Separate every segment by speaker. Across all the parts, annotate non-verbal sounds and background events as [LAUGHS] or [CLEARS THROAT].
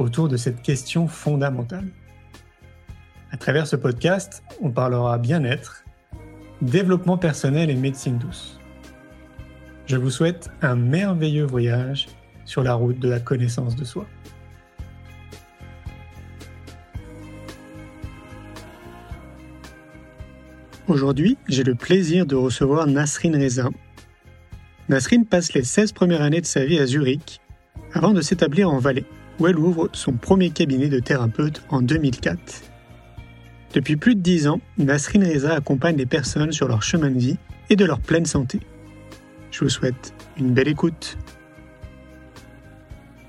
Speaker 1: autour de cette question fondamentale. À travers ce podcast, on parlera bien-être, développement personnel et médecine douce. Je vous souhaite un merveilleux voyage sur la route de la connaissance de soi. Aujourd'hui, j'ai le plaisir de recevoir Nasrine Reza. Nasrine passe les 16 premières années de sa vie à Zurich avant de s'établir en Valais, où elle ouvre son premier cabinet de thérapeute en 2004. Depuis plus de 10 ans, Nasrine Reza accompagne les personnes sur leur chemin de vie et de leur pleine santé. Je vous souhaite une belle écoute.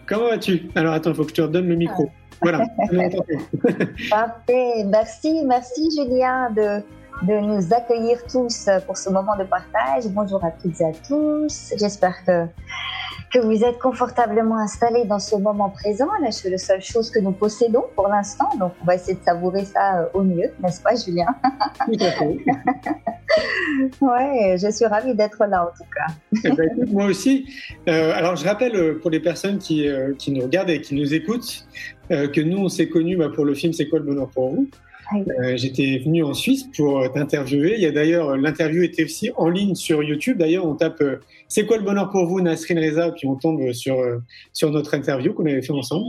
Speaker 1: Comment vas-tu? Alors attends, il faut que je te redonne le micro. Voilà. [LAUGHS]
Speaker 2: Parfait. Merci, merci Julien de, de nous accueillir tous pour ce moment de partage. Bonjour à toutes et à tous. J'espère que que vous êtes confortablement installés dans ce moment présent. Là, c'est la seule chose que nous possédons pour l'instant. Donc, on va essayer de savourer ça euh, au mieux, n'est-ce pas, Julien? [LAUGHS] Ouais, je suis ravie d'être là, en tout cas.
Speaker 1: Eh ben, moi aussi. Euh, alors, je rappelle euh, pour les personnes qui, qui, nous regardent et qui nous écoutent que nous, on s'est connus bah, pour le film C'est quoi le bonheur pour vous? Euh, j'étais venu en Suisse pour euh, t'interviewer. Il y a d'ailleurs euh, l'interview était aussi en ligne sur YouTube. D'ailleurs, on tape "C'est quoi le bonheur pour vous, Nasrin Reza", puis on tombe sur sur notre interview qu'on avait fait ensemble.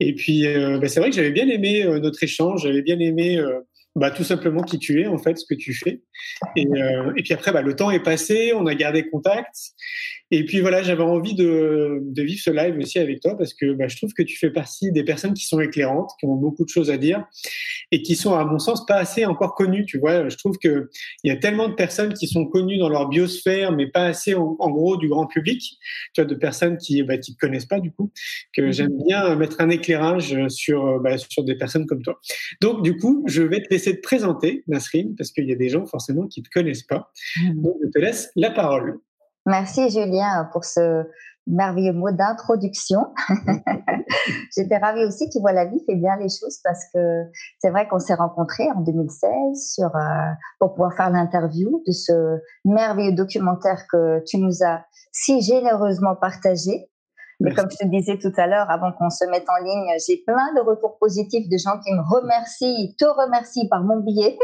Speaker 1: Et puis, bah, c'est vrai que j'avais bien aimé notre échange. J'avais bien aimé bah, tout simplement qui tu es, en fait, ce que tu fais. Et, et puis après, bah, le temps est passé, on a gardé contact. Et puis voilà, j'avais envie de, de, vivre ce live aussi avec toi parce que bah, je trouve que tu fais partie des personnes qui sont éclairantes, qui ont beaucoup de choses à dire et qui sont, à mon sens, pas assez encore connues. Tu vois, je trouve que il y a tellement de personnes qui sont connues dans leur biosphère, mais pas assez en, gros du grand public. Tu vois, de personnes qui bah, qui te connaissent pas du coup, que mmh j'aime bien mettre un éclairage sur bah, sur des personnes comme toi. Donc du coup, je vais te laisser de présenter, Nasrine, parce qu'il y a des gens forcément qui ne te connaissent pas. Mmh. Donc, je te laisse la parole.
Speaker 2: Merci Julien pour ce merveilleux mot d'introduction. [LAUGHS] J'étais ravie aussi, tu vois, la vie fait bien les choses parce que c'est vrai qu'on s'est rencontrés en 2016 sur, euh, pour pouvoir faire l'interview de ce merveilleux documentaire que tu nous as si généreusement partagé. Mais comme je te disais tout à l'heure, avant qu'on se mette en ligne, j'ai plein de retours positifs de gens qui me remercient, te remercient par mon billet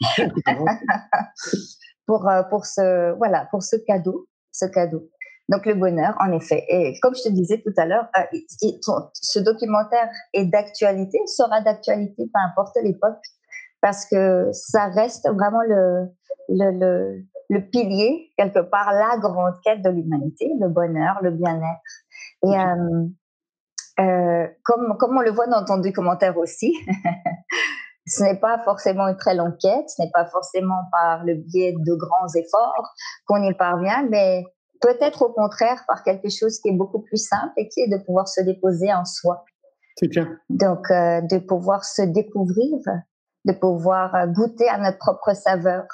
Speaker 2: [LAUGHS] [LAUGHS] pour euh, pour ce voilà pour ce cadeau, ce cadeau. Donc le bonheur, en effet. Et comme je te disais tout à l'heure, euh, ce documentaire est d'actualité, sera d'actualité, peu importe l'époque, parce que ça reste vraiment le, le, le, le pilier, quelque part, la grande quête de l'humanité, le bonheur, le bien-être et euh, euh, comme, comme on le voit dans ton documentaire aussi, [LAUGHS] ce n'est pas forcément une très longue quête, ce n'est pas forcément par le biais de grands efforts qu'on y parvient, mais peut-être au contraire par quelque chose qui est beaucoup plus simple et qui est de pouvoir se déposer en soi.
Speaker 1: C'est bien.
Speaker 2: Donc, euh, de pouvoir se découvrir, de pouvoir euh, goûter à notre propre saveur.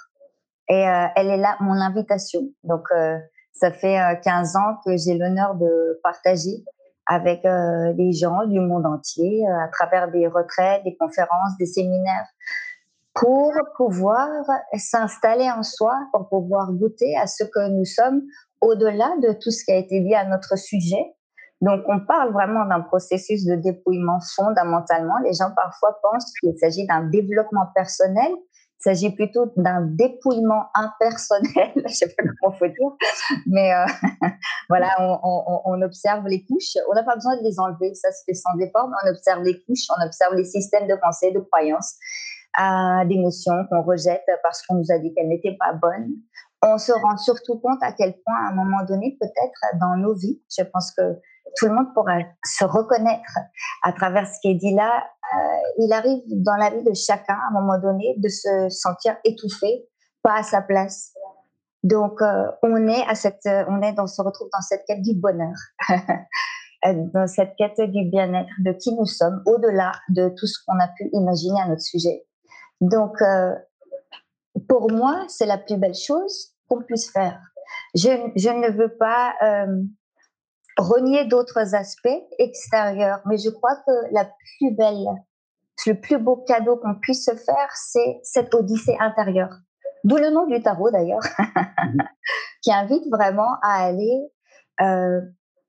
Speaker 2: Et euh, elle est là, mon invitation. Donc, euh, ça fait 15 euh, ans que j'ai l'honneur de partager avec euh, des gens du monde entier euh, à travers des retraites, des conférences, des séminaires pour pouvoir s'installer en soi, pour pouvoir goûter à ce que nous sommes au-delà de tout ce qui a été dit à notre sujet. Donc, on parle vraiment d'un processus de dépouillement fondamentalement. Les gens parfois pensent qu'il s'agit d'un développement personnel, il s'agit plutôt d'un dépouillement impersonnel, [LAUGHS] je sais pas comment faut dire, mais euh, [LAUGHS] voilà, on, observe les couches. On n'a pas besoin de les enlever, ça se fait sans effort, mais on observe les couches, on observe les systèmes de pensée, de croyances, euh, d'émotions qu'on rejette parce qu'on nous a dit qu'elles n'étaient pas bonnes. On se rend surtout compte à quel point, à un moment donné, peut-être dans nos vies, je pense que tout le monde pourra se reconnaître à travers ce qui est dit là. Euh, il arrive dans la vie de chacun, à un moment donné, de se sentir étouffé, pas à sa place. Donc, euh, on est à cette, on est dans, se retrouve dans cette quête du bonheur. [LAUGHS] dans cette quête du bien-être, de qui nous sommes, au-delà de tout ce qu'on a pu imaginer à notre sujet. Donc, pour moi, c'est la plus belle chose qu'on puisse faire. Je ne veux pas renier d'autres aspects extérieurs, mais je crois que la plus belle, le plus beau cadeau qu'on puisse se faire, c'est cette odyssée intérieure. D'où le nom du tarot d'ailleurs, [LAUGHS] qui invite vraiment à aller euh,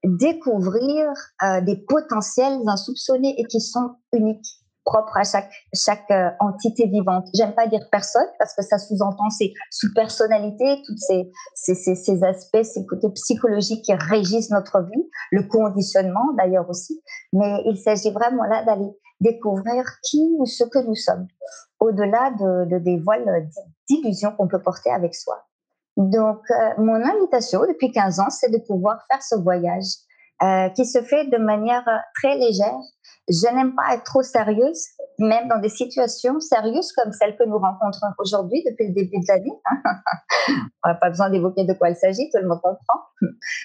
Speaker 2: découvrir euh, des potentiels insoupçonnés et qui sont uniques propre à chaque chaque euh, entité vivante. J'aime pas dire personne parce que ça sous-entend ces sous-personnalités, toutes ces ces, ces ces, aspects, ces côtés psychologiques qui régissent notre vie, le conditionnement d'ailleurs aussi. Mais il s'agit vraiment là d'aller découvrir qui ou ce que nous sommes, au-delà de, de des voiles d'illusions qu'on peut porter avec soi. Donc, euh, mon invitation depuis 15 ans, c'est de pouvoir faire ce voyage euh, qui se fait de manière très légère, je n'aime pas être trop sérieuse, même dans des situations sérieuses comme celles que nous rencontrons aujourd'hui depuis le début de l'année. [LAUGHS] On n'a pas besoin d'évoquer de quoi il s'agit, tout le monde comprend.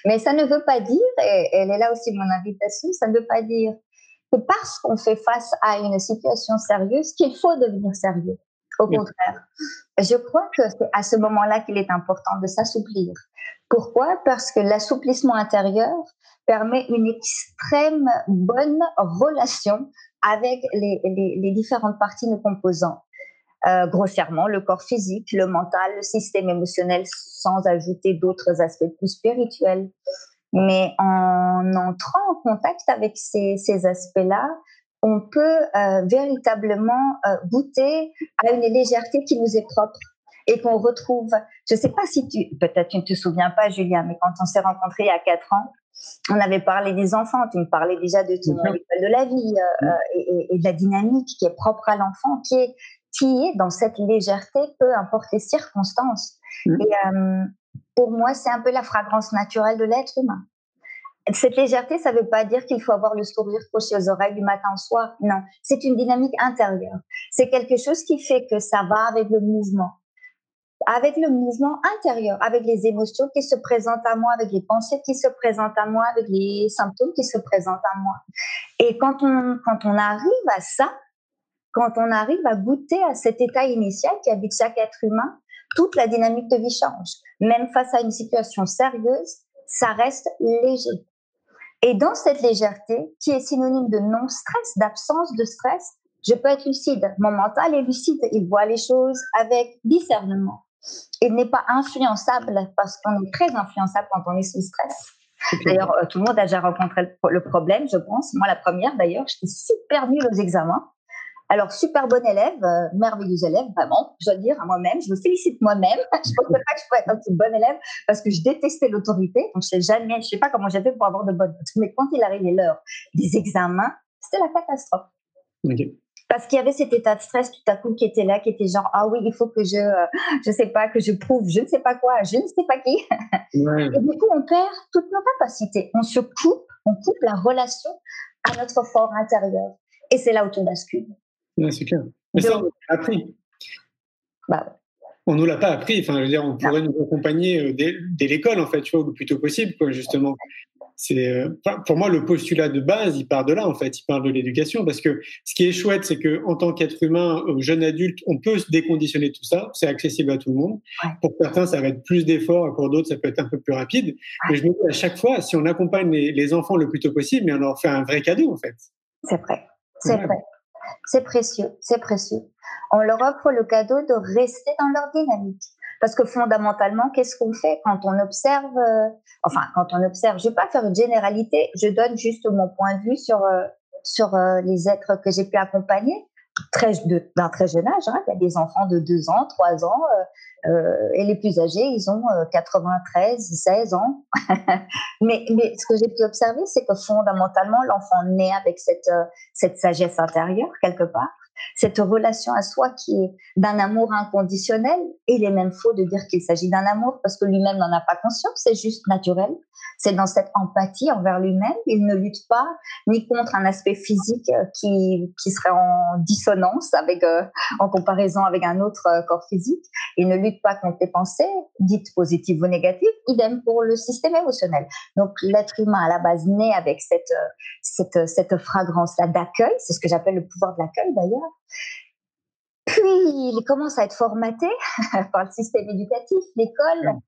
Speaker 2: Mais ça ne veut pas dire, et elle est là aussi mon invitation, ça ne veut pas dire que parce qu'on fait face à une situation sérieuse qu'il faut devenir sérieux. Au contraire, je crois que c'est à ce moment-là qu'il est important de s'assouplir. Pourquoi? Parce que l'assouplissement intérieur permet une extrême bonne relation avec les, différentes parties nous composant. Euh, grossièrement, le corps physique, le mental, le système émotionnel, sans ajouter d'autres aspects plus spirituels. Mais en entrant en contact avec ces, ces aspects-là, on peut euh, véritablement euh, goûter à une légèreté qui nous est propre et qu'on retrouve. Je ne sais pas si tu, peut-être tu ne te souviens pas, Julien, mais quand on s'est rencontrés il y a quatre ans, on avait parlé des enfants, tu me parlais déjà de ton de la vie euh, euh, et, de la dynamique qui est propre à l'enfant, qui est, qui est dans cette légèreté, peu importe les circonstances. Et euh, pour moi, c'est un peu la fragrance naturelle de l'être humain. Cette légèreté, ça ne veut pas dire qu'il faut avoir le sourire coché aux oreilles du matin au soir. Non, c'est une dynamique intérieure. C'est quelque chose qui fait que ça va avec le mouvement avec le mouvement intérieur, avec les émotions qui se présentent à moi, avec les pensées qui se présentent à moi, avec les symptômes qui se présentent à moi. Et quand on, quand on arrive à ça, quand on arrive à goûter à cet état initial qui habite chaque être humain, toute la dynamique de vie change. Même face à une situation sérieuse, ça reste léger. Et dans cette légèreté, qui est synonyme de non-stress, d'absence de stress, je peux être lucide. Mon mental est lucide. Il voit les choses avec discernement il n'est pas influençable parce qu'on est très influençable quand on est sous stress. D'ailleurs, euh, tout le monde a déjà rencontré le problème, je pense. Moi, la première, d'ailleurs, j'étais super nulle aux examens. Alors, super bonne élève, euh, merveilleuse élève, vraiment, je dois dire à moi-même, je me félicite moi-même. [LAUGHS] je ne pensais pas que je pouvais être une bonne élève parce que je détestais l'autorité. Donc, je sais jamais, je sais pas comment j'ai fait pour avoir de bonnes notes. Mais quand il arrivait l'heure des examens, c'était la catastrophe parce qu'il y avait cet état de stress tout à coup qui était là, qui était genre ah oui il faut que je euh, je sais pas que je prouve je ne sais pas quoi, je ne sais pas qui. Et du coup on perd toutes nos capacités, on se coupe, on coupe la relation à notre fort intérieur et c'est là où tout bascule.
Speaker 1: Ouais, c'est clair. Mais ça on l'a appris. Bah, on nous l'a pas appris. Enfin, je veux dire, on pourrait nous accompagner euh, dès, dès l'école, en fait, tu vois, le plus tôt possible, quoi, justement c'est euh, pour moi le postulat de base, il part de là en fait, il part de l'éducation parce que ce qui est chouette, c'est que en tant qu'être humain, jeune adulte, on peut se déconditionner tout ça, c'est accessible à tout le monde. Pour certains, ça va être plus d'efforts, et pour d'autres, ça peut être un peu plus rapide. Mais je me dis à chaque fois, si on accompagne les, enfants le plus tôt possible, mais on leur fait un vrai cadeau en fait.
Speaker 2: C'est vrai, c'est vrai, c'est précieux, c'est précieux. On leur offre le cadeau de rester dans leur dynamique. Parce que fondamentalement, qu'est-ce qu'on fait quand on observe euh, Enfin, quand on observe, je vais pas faire une généralité, je donne juste mon point de vue sur euh, sur euh, les êtres que j'ai pu accompagner d'un très jeune âge. Hein. Il y a des enfants de 2 ans, 3 ans, et les plus âgés, ils ont 93, 16 ans. [LAUGHS] mais, mais ce que j'ai pu observer, c'est que fondamentalement, l'enfant naît avec cette, cette sagesse intérieure, quelque part. Cette relation à soi qui est d'un amour inconditionnel. Et il est même faux de dire qu'il s'agit d'un amour parce que lui-même n'en a pas conscience, c'est juste naturel. C'est dans cette empathie envers lui-même. Il ne lutte pas ni contre un aspect physique euh, qui, qui serait en dissonance avec, euh, en comparaison avec un autre euh, corps physique. Il ne lutte pas contre les pensées, dites positives ou négatives. Idem pour le système émotionnel. Donc l'être humain à la base naît avec cette, cette, cette fragrance-là d'accueil. C'est ce que j'appelle le pouvoir de l'accueil d'ailleurs. Puis, il commence à être formaté [LAUGHS] par le système éducatif, l'école,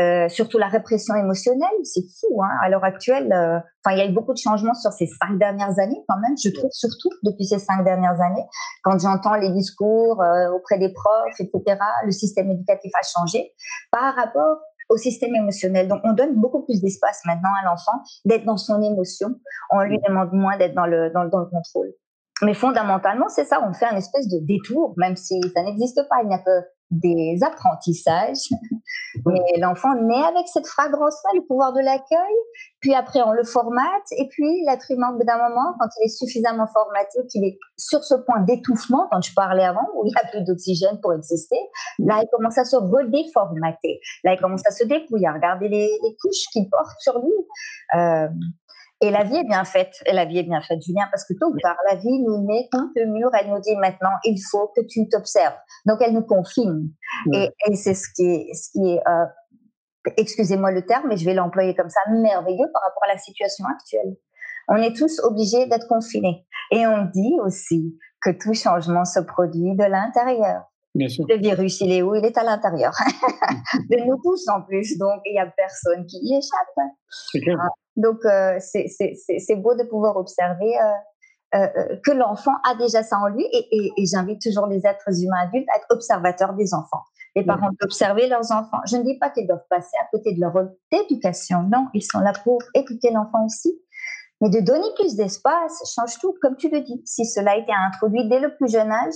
Speaker 2: euh, surtout la répression émotionnelle, c'est fou. Hein. À l'heure actuelle, euh, enfin, il y a eu beaucoup de changements sur ces cinq dernières années, quand même. Je trouve surtout depuis ces cinq dernières années, quand j'entends les discours euh, auprès des profs, etc. Le système éducatif a changé par rapport au système émotionnel. Donc, on donne beaucoup plus d'espace maintenant à l'enfant d'être dans son émotion. On lui demande moins d'être dans le, dans, dans le contrôle. Mais fondamentalement, c'est ça, on fait un espèce de détour, même si ça n'existe pas. Il n'y a que des apprentissages. Mais l'enfant naît avec cette fragrance-là, le pouvoir de l'accueil. Puis après, on le formate. Et puis, l'être humain, au bout d'un moment, quand il est suffisamment formaté, qu'il est sur ce point d'étouffement, quand je parlais avant, où il n'y a plus d'oxygène pour exister, là, il commence à se redéformater. Là, il commence à se dépouiller, à regarder les, les couches qu'il porte sur lui. Euh, et la vie est bien faite. La vie est bien faite, Julien, parce que tôt ou tard, la vie nous met contre le mur. Elle nous dit maintenant, il faut que tu t'observes. Donc, elle nous confine. Et, et c'est ce qui est, ce qui est euh, excusez-moi le terme, mais je vais l'employer comme ça, merveilleux par rapport à la situation actuelle. On est tous obligés d'être confinés. Et on dit aussi que tout changement se produit de l'intérieur. Le virus, il est où? Il est à l'intérieur [LAUGHS] de nous tous en plus. Donc, il n'y a personne qui y échappe. Clair. Donc, euh, c'est beau de pouvoir observer euh, euh, que l'enfant a déjà ça en lui. Et, et, et j'invite toujours les êtres humains adultes à être observateurs des enfants. Les parents doivent observer leurs enfants. Je ne dis pas qu'ils doivent passer à côté de leur éducation. Non, ils sont là pour écouter l'enfant aussi. Mais de donner plus d'espace change tout, comme tu le dis. Si cela a été introduit dès le plus jeune âge,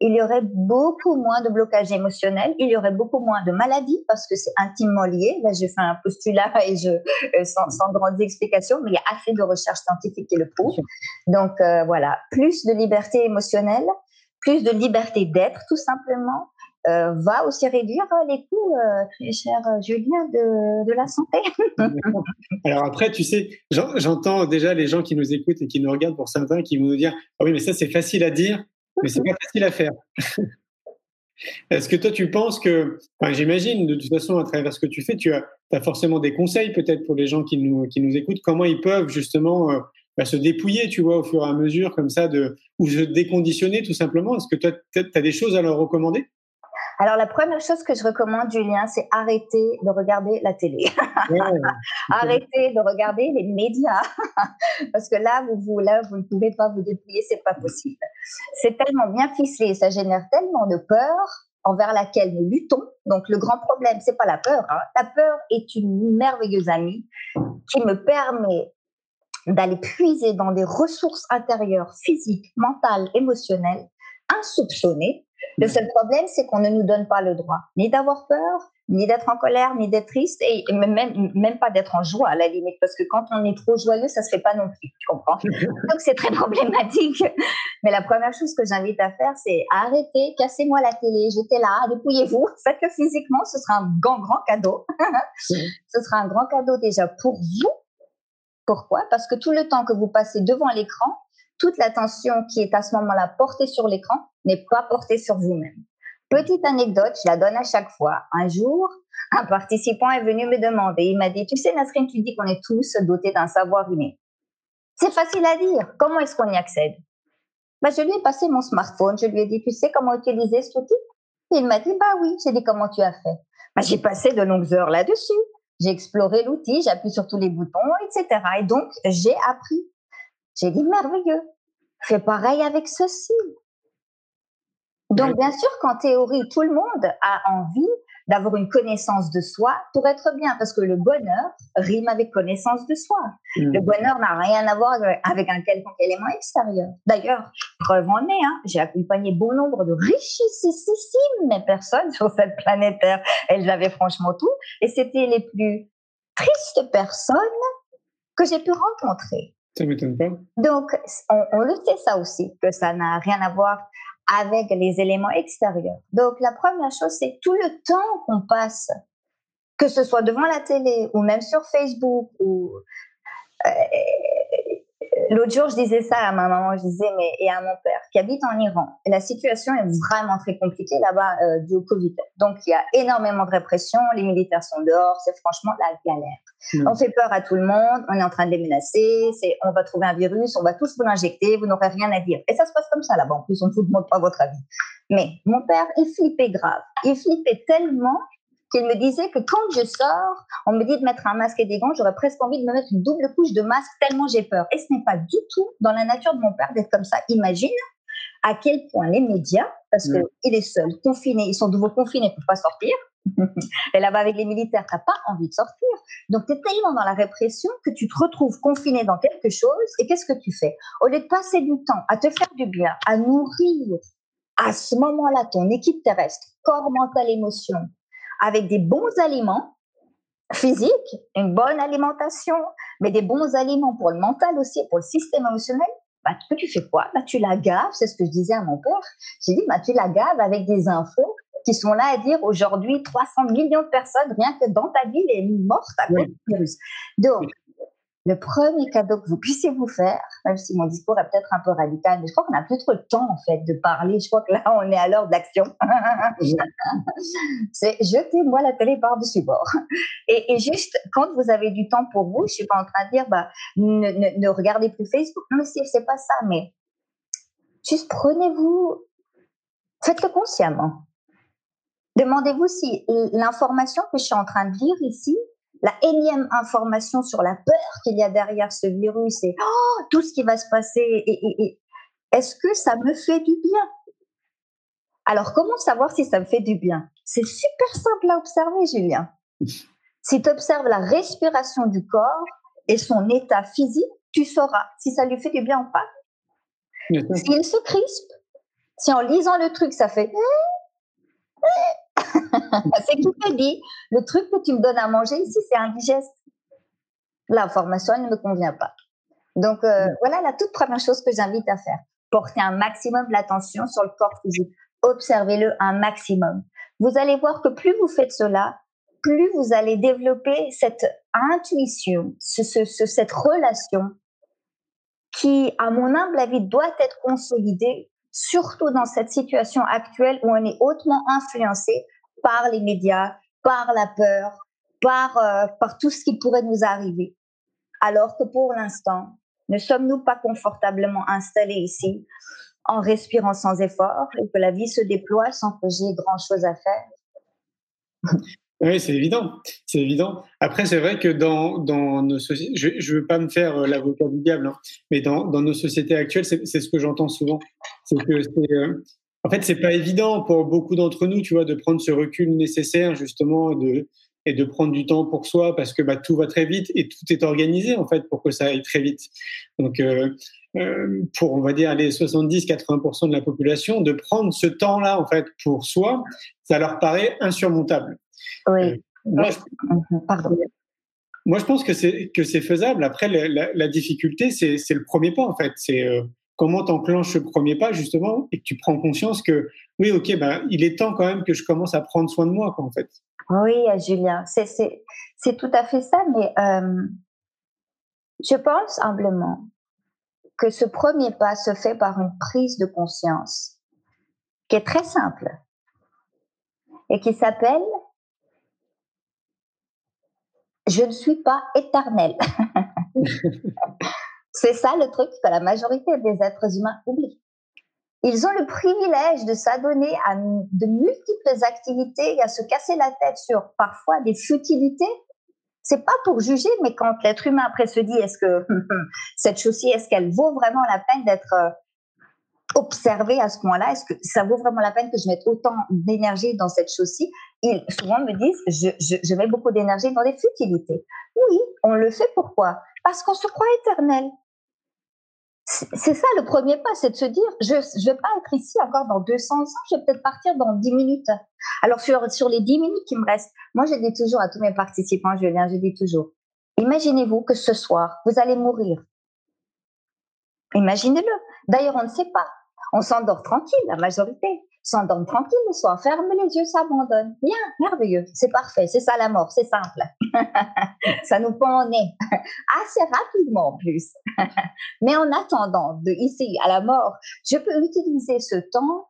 Speaker 2: il y aurait beaucoup moins de blocage émotionnel, il y aurait beaucoup moins de maladies parce que c'est intimement lié. Là, je fais un postulat [LAUGHS] et je euh, sans, sans grandes explications, mais il y a assez de recherches scientifiques qui le prouvent. Donc euh, voilà, plus de liberté émotionnelle, plus de liberté d'être, tout simplement. Euh, va aussi réduire les coûts, très cher Julien, de, de la santé. [LAUGHS]
Speaker 1: Alors après, tu sais, j'entends déjà les gens qui nous écoutent et qui nous regardent pour certains qui vont nous dire ah oui, mais ça c'est facile à dire, mais c'est pas facile à faire. [LAUGHS] Est-ce que toi, tu penses que, j'imagine, de toute façon, à travers ce que tu fais, tu as, forcément des conseils peut-être pour les gens qui nous, qui nous écoutent, comment ils peuvent justement euh, bah, se dépouiller, tu vois, au fur et à mesure, comme ça, de, ou se déconditionner tout simplement? Est-ce que toi, tu as des choses à leur recommander?
Speaker 2: Alors, la première chose que je recommande, Julien, c'est arrêter de regarder la télé. [LAUGHS] arrêter de regarder les médias. [LAUGHS] Parce que là, vous, vous, là, vous ne pouvez pas vous dépouiller, c'est pas possible. C'est tellement bien ficelé, ça génère tellement de peur envers laquelle nous luttons. Donc, le grand problème, c'est pas la peur. Hein. La peur est une merveilleuse amie qui me permet d'aller puiser dans des ressources intérieures, physiques, mentales, émotionnelles, insoupçonnées, le seul problème, c'est qu'on ne nous donne pas le droit ni d'avoir peur, ni d'être en colère, ni d'être triste, et même, même pas d'être en joie à la limite, parce que quand on est trop joyeux, ça se fait pas non plus, tu comprends? [LAUGHS] Donc c'est très problématique. Mais la première chose que j'invite à faire, c'est arrêter, cassez-moi la télé, j'étais là, dépouillez-vous, faites-le physiquement, ce sera un grand, grand cadeau. [LAUGHS] ce sera un grand cadeau déjà pour vous. Pourquoi? Parce que tout le temps que vous passez devant l'écran, toute l'attention qui est à ce moment-là portée sur l'écran n'est pas portée sur vous-même. Petite anecdote, je la donne à chaque fois. Un jour, un participant est venu me demander, il m'a dit, tu sais Nasrine, tu dis qu'on est tous dotés d'un savoir inné. C'est facile à dire, comment est-ce qu'on y accède? Bah, Je lui ai passé mon smartphone, je lui ai dit, tu sais comment utiliser ce outil? Il m'a dit, bah oui, j'ai dit, comment tu as fait? Bah, J'ai passé de longues heures là-dessus. J'ai exploré l'outil, j'ai appuyé sur tous les boutons, etc. Et donc, j'ai appris. J'ai dit merveilleux. Fais pareil avec ceci. Donc, bien sûr qu'en théorie, tout le monde a envie d'avoir une connaissance de soi pour être bien, parce que le bonheur rime avec connaissance de soi. Mm. Le bonheur n'a rien à voir avec un quelconque élément extérieur. D'ailleurs, preuve en est, hein, j'ai accompagné bon nombre de richissimes personnes [LAUGHS] sur cette planète Terre. Elles avaient franchement tout, et c'était les plus tristes personnes que j'ai pu rencontrer.
Speaker 1: Ça m'étonne pas.
Speaker 2: Donc, on, le sait ça aussi, que ça n'a rien à voir avec les éléments extérieurs. Donc, la première chose, c'est tout le temps qu'on passe, que ce soit devant la télé ou même sur Facebook ou euh, L'autre jour, je disais ça à ma maman, je disais, mais et à mon père, qui habite en Iran. la situation est vraiment très compliquée là-bas euh, du Covid. Donc, il y a énormément de répression, les militaires sont dehors, c'est franchement la galère. Hmm. On fait peur à tout le monde, on est en train de les menacer, c'est, on va trouver un virus, on va tous vous l'injecter, vous n'aurez rien à dire. Et ça se passe comme ça là-bas. En plus, on ne vous demande pas votre avis. Mais mon père, il flippait grave. Il flippait tellement qu'il me disait que quand je sors, on me dit de mettre un masque et des gants, j'aurais presque envie de me mettre une double couche de masque tellement j'ai peur. Et ce n'est pas du tout dans la nature de mon père d'être comme ça. Imagine à quel point les médias, parce que qu'il est seul, confiné, ils sont de nouveau confinés, ils ne peuvent pas sortir. [LAUGHS] et là-bas, avec les militaires, tu n'as pas envie de sortir. Donc, tu es tellement dans la répression que tu te retrouves confiné dans quelque chose. Et qu'est-ce que tu fais? Au lieu de passer du temps à te faire du bien, à nourrir à ce moment-là ton équipe terrestre, corps, mental, émotion, avec des bons aliments physiques, une bonne alimentation, mais des bons aliments pour le mental aussi, pour le système émotionnel, bah, tu fais quoi? Bah, Tu la gaves, c'est ce que je disais à mon père. J'ai dit, bah, tu la gaves avec des infos qui sont là à dire aujourd'hui 300 millions de personnes, rien que dans ta ville, est morte à cause du virus. Donc, le premier cadeau que vous puissiez vous faire, même si mon discours est peut-être un peu radical, mais je crois qu'on n'a plus trop le temps en fait de parler. Je crois que là, on est à l'heure de l'action. [LAUGHS] c'est jetez-moi la télé par-dessus bord. Et, juste, quand vous avez du temps pour vous, je suis pas en train de dire, bah, ne, ne, regardez plus Facebook. Non, si c'est pas ça, mais juste prenez-vous, faites-le consciemment. Demandez-vous si l'information que je suis en train de lire ici, la énième information sur la peur qu'il y a derrière ce virus et oh, tout ce qui va se passer. Et, est-ce que ça me fait du bien? Alors, comment savoir si ça me fait du bien? C'est super simple à observer, Julien. Si tu observes la respiration du corps et son état physique, tu sauras si ça lui fait du bien ou pas. S'il se crispe, si en lisant le truc, ça fait [LAUGHS] c'est qui te dit, le truc que tu me donnes à manger ici, c'est indigeste. L'information, elle ne me convient pas. Donc, euh, voilà la toute première chose que j'invite à faire. Porter un maximum l'attention sur le corps physique. Observez-le un maximum. Vous allez voir que plus vous faites cela, plus vous allez développer cette intuition, cette relation qui, à mon humble avis, doit être consolidée, surtout dans cette situation actuelle où on est hautement influencé par les médias, par la peur, par, euh, par tout ce qui pourrait nous arriver. Alors que pour l'instant, ne sommes-nous pas confortablement installés ici en respirant sans effort et que la vie se déploie sans que j'ai grand-chose à faire? [LAUGHS]
Speaker 1: Oui, c'est évident. C'est évident. Après, c'est vrai que dans, dans nos sociétés, je ne veux pas me faire euh, l'avocat du diable, hein, mais dans, dans nos sociétés actuelles, c'est ce que j'entends souvent. C'est que euh, en fait, c'est pas évident pour beaucoup d'entre nous, tu vois, de prendre ce recul nécessaire justement de, et de prendre du temps pour soi parce que bah, tout va très vite et tout est organisé en fait pour que ça aille très vite. Donc, euh, euh, pour on va dire les 70-80% de la population, de prendre ce temps-là en fait pour soi, ça leur paraît insurmontable.
Speaker 2: Oui. Euh, moi, Je, mhm, Pardon.
Speaker 1: Moi, je pense que c'est que c'est faisable. Après, la, la difficulté, c'est le premier pas en fait. C'est euh, comment tu enclenches ce premier pas justement et que tu prends conscience que oui, ok, ben, il est temps quand même que je commence à prendre soin de moi, quoi, en fait.
Speaker 2: Oui, Julien, c'est tout à fait ça, mais euh, je pense humblement que ce premier pas se fait par une prise de conscience qui est très simple et qui s'appelle Je ne suis pas éternel. [LAUGHS] C'est ça le truc que la majorité des êtres humains oublient. Ils ont le privilège de s'adonner à de multiples activités et à se casser la tête sur parfois des futilités. C'est pas pour juger, mais quand l'être humain après se dit est-ce que [LAUGHS] cette chose-ci, est-ce qu'elle vaut vraiment la peine d'être euh, observée à ce point-là? Est-ce que ça vaut vraiment la peine que je mette autant d'énergie dans cette chose-ci Ils souvent me disent je, je, je mets beaucoup d'énergie dans des futilités. Oui, on le fait pourquoi? Parce qu'on se croit éternel. C'est ça le premier pas, c'est de se dire, je ne vais pas être ici encore dans 200 ans, je vais peut-être partir dans 10 minutes. Alors sur, les 10 minutes qui me restent, moi je dis toujours à tous mes participants, Julien, je dis toujours, imaginez-vous que ce soir, vous allez mourir. Imaginez-le. D'ailleurs, on ne sait pas. On s'endort tranquille, la majorité s'endorment tranquille le soir, ferme les yeux, s'abandonne. Bien, merveilleux, c'est parfait, c'est ça la mort, c'est simple. [LAUGHS] ça nous pend au nez, [LAUGHS] assez rapidement en plus. [LAUGHS] Mais en attendant de ici à la mort, je peux utiliser ce temps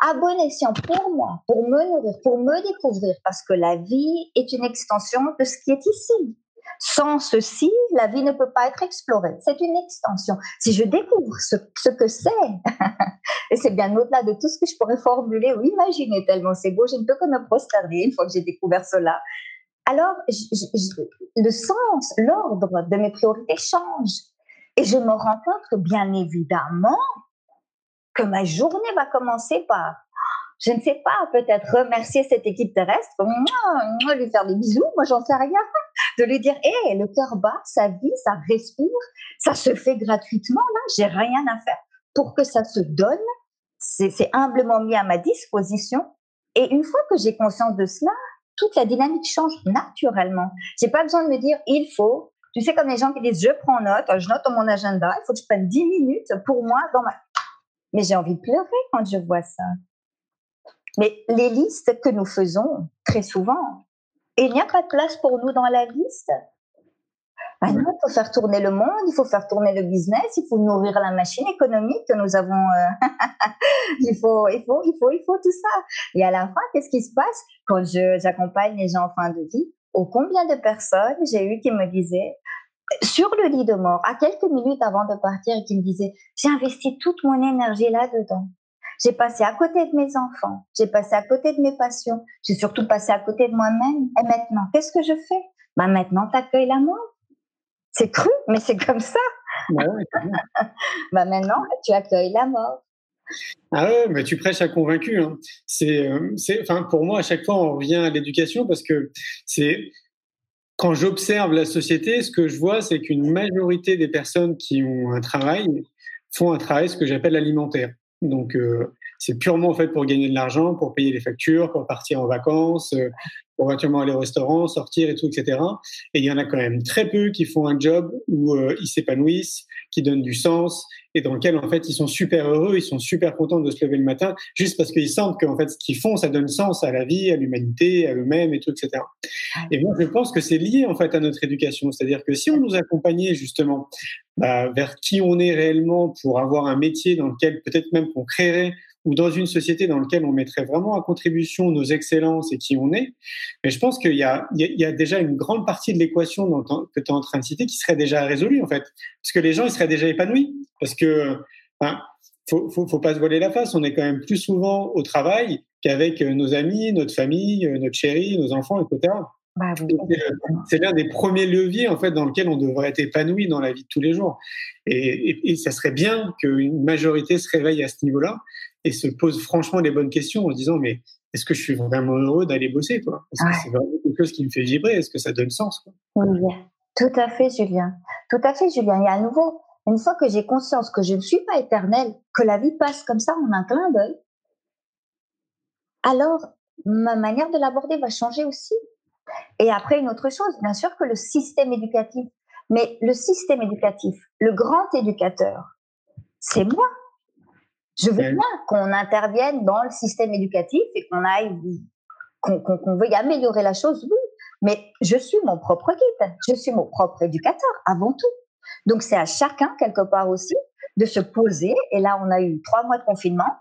Speaker 2: à bon escient pour moi, pour me nourrir, pour me découvrir, parce que la vie est une extension de ce qui est ici. Sans ceci, la vie ne peut pas être explorée. C'est une extension. Si je découvre ce, que c'est, [LAUGHS] et c'est bien au-delà de tout ce que je pourrais formuler ou imaginer tellement c'est beau, je ne peux que me prosterner une fois que j'ai découvert cela. Alors, le sens, l'ordre de mes priorités change. Et je me rends compte bien évidemment, que ma journée va commencer par je ne sais pas, peut-être remercier cette équipe terrestre, lui faire des bisous, moi j'en sais rien, de lui dire, hé, le cœur bat, ça vit, ça respire, ça se fait gratuitement, là, j'ai rien à faire pour que ça se donne, c'est humblement mis à ma disposition. Et une fois que j'ai conscience de cela, toute la dynamique change naturellement. J'ai pas besoin de me dire, il faut, tu sais, comme les gens qui disent, je prends note, je note dans mon agenda, il faut que je prenne 10 minutes pour moi dans ma... Mais j'ai envie de pleurer quand je vois ça. Mais les listes que nous faisons très souvent, il n'y a pas de place pour nous dans la liste. Ah il faut faire tourner le monde, il faut faire tourner le business, il faut nourrir la machine économique que nous avons. Euh, [LAUGHS] il faut, il faut, il faut, il faut tout ça. Et à la fin, qu'est-ce qui se passe? Quand j'accompagne les gens en fin de vie Au combien de personnes j'ai eu qui me disaient sur le lit de mort, à quelques minutes avant de partir, qui me disaient j'ai investi toute mon énergie là-dedans. J'ai passé à côté de mes enfants, j'ai passé à côté de mes passions, j'ai surtout passé à côté de moi-même. Et maintenant, qu'est-ce que je fais? Bah Maintenant, tu accueilles la mort. C'est cru, mais c'est comme ça. Bah, [LAUGHS] bah maintenant, tu accueilles la mort.
Speaker 1: Ah ouais, mais tu prêches à convaincu. Hein. Euh, c'est, enfin, pour moi, à chaque fois, on revient à l'éducation parce que c'est quand j'observe la société, ce que je vois, c'est qu'une majorité des personnes qui ont un travail font un travail, ce que j'appelle alimentaire. Donc, euh, c'est purement en fait pour gagner de l'argent, pour payer les factures, pour partir en vacances, euh, pour éventuellement aller au restaurant, sortir et tout, etc. Et il y en a quand même très peu qui font un job où euh, ils s'épanouissent, qui donnent du sens et dans lequel en fait ils sont super heureux, ils sont super contents de se lever le matin, juste parce qu'ils sentent qu'en fait ce qu'ils font, ça donne sens à la vie, à l'humanité, à eux-mêmes et tout, etc. Et moi je pense que c'est lié en fait à notre éducation, c'est-à-dire que si on nous accompagnait justement bah, vers qui on est réellement pour avoir un métier dans lequel peut-être même qu'on créerait ou dans une société dans laquelle on mettrait vraiment à contribution nos excellences et qui on est. Mais je pense qu'il y a, il y a déjà une grande partie de l'équation que tu es en train de citer qui serait déjà résolue, en fait. Parce que les gens, ils seraient déjà épanouis. Parce que, enfin, faut, faut, faut pas se voiler la face. On est quand même plus souvent au travail qu'avec nos amis, notre famille, notre chérie, nos enfants, etc. Bah c'est l'un des premiers leviers en fait dans lequel on devrait être épanoui dans la vie de tous les jours. Et, et, ça serait bien qu'une majorité se réveille à ce niveau-là et se pose franchement les bonnes questions en se disant mais est-ce que je suis vraiment heureux d'aller bosser quoi? Est-ce que c'est vraiment quelque chose qui me fait vibrer? Est-ce que ça donne sens quoi?
Speaker 2: Oui, tout à fait, Julien. Tout à fait, Julien. A à nouveau, une fois que j'ai conscience que je ne suis pas éternelle, que la vie passe comme ça en un clin d'œil, alors ma manière de l'aborder va changer aussi. Et après, une autre chose, bien sûr que le système éducatif, mais le système éducatif, le grand éducateur, c'est moi. Je veux bien qu'on intervienne dans le système éducatif et qu'on aille, qu'on veuille améliorer la chose, oui. Mais je suis mon propre guide, je suis mon propre éducateur avant tout. Donc c'est à chacun quelque part aussi de se poser. Et là, on a eu trois mois de confinement.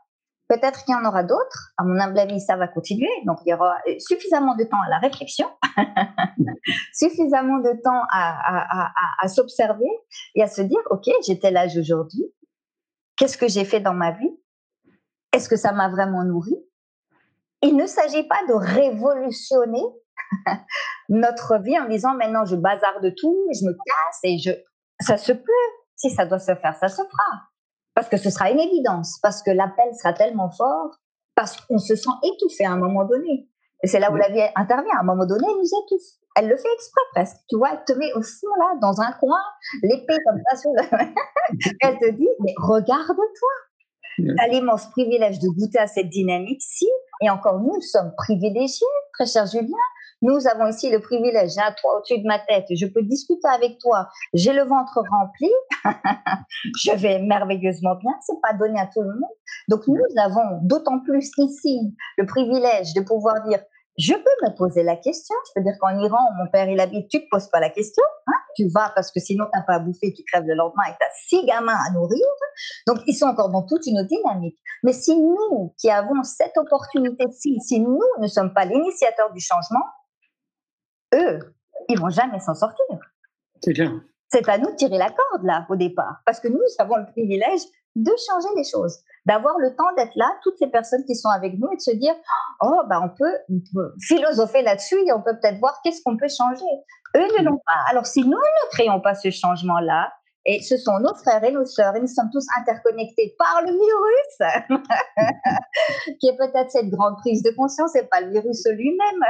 Speaker 2: Peut-être qu'il y en aura d'autres. À mon humble avis, ça va continuer. Donc il y aura suffisamment de temps à la réflexion, [LAUGHS] suffisamment de temps à, à, à s'observer et à se dire, OK, j'étais l'âge aujourd'hui. Qu'est-ce que j'ai fait dans ma vie? Est-ce que ça m'a vraiment nourri? Il ne s'agit pas de révolutionner [LAUGHS] notre vie en disant maintenant je bazarde tout, je me casse et je. Ça se peut. Si ça doit se faire, ça se fera. Parce que ce sera une évidence, parce que l'appel sera tellement fort, parce qu'on se sent étouffé à un moment donné. Et c'est là où la vie intervient. À un moment donné, elle nous étouffe. Elle le fait exprès presque. Tu vois, elle te met au fond là, dans un coin, l'épée comme ça sur le... [LAUGHS] elle te dit, mais regarde-toi. Tu as l'immense privilège de goûter à cette dynamique-ci. Et encore nous, nous sommes privilégiés, très cher Julien, Nous avons ici le privilège, j'ai un toit au-dessus de ma tête, je peux discuter avec toi, j'ai le ventre rempli, [LAUGHS] je vais merveilleusement bien, c'est pas donné à tout le monde. Donc nous avons d'autant plus ici le privilège de pouvoir dire je peux me poser la question. Je peux dire qu'en Iran, mon père, il habite, tu te poses pas la question. Hein tu vas parce que sinon, tu n'as pas à bouffer, tu crèves le lendemain et tu as six gamins à nourrir. Donc, ils sont encore dans toute une dynamique. Mais si nous, qui avons cette opportunité-ci, si nous ne sommes pas l'initiateur du changement, eux, ils vont jamais s'en sortir.
Speaker 1: C'est clair.
Speaker 2: C'est à nous de tirer la corde, là, au départ. Parce que nous avons le privilège de changer les choses, d'avoir le temps d'être là, toutes ces personnes qui sont avec nous et de se dire, oh, bah, on peut, philosopher là-dessus et on peut peut-être voir qu'est-ce qu'on peut changer. Eux ne l'ont pas. Alors, si nous ne créons pas ce changement-là, et ce sont nos frères et nos sœurs, et nous sommes tous interconnectés par le virus, [LAUGHS] qui est peut-être cette grande prise de conscience, et pas le virus lui-même.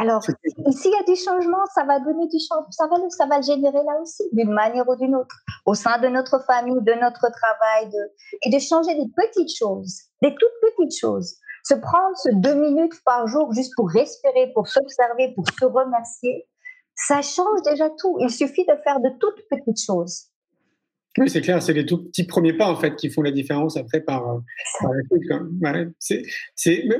Speaker 2: Alors, s'il y a du changement, ça va donner du changement, ça va, ça va le générer là aussi, d'une manière ou d'une autre, au sein de notre famille, de notre travail, de, et de changer des petites choses, des toutes petites choses. Se prendre ce deux minutes par jour juste pour respirer, pour s'observer, pour se remercier, ça change déjà tout. Il suffit de faire de toutes petites choses.
Speaker 1: Oui, c'est clair, c'est les tout petits premiers pas en fait qui font la différence après par, euh, par la suite.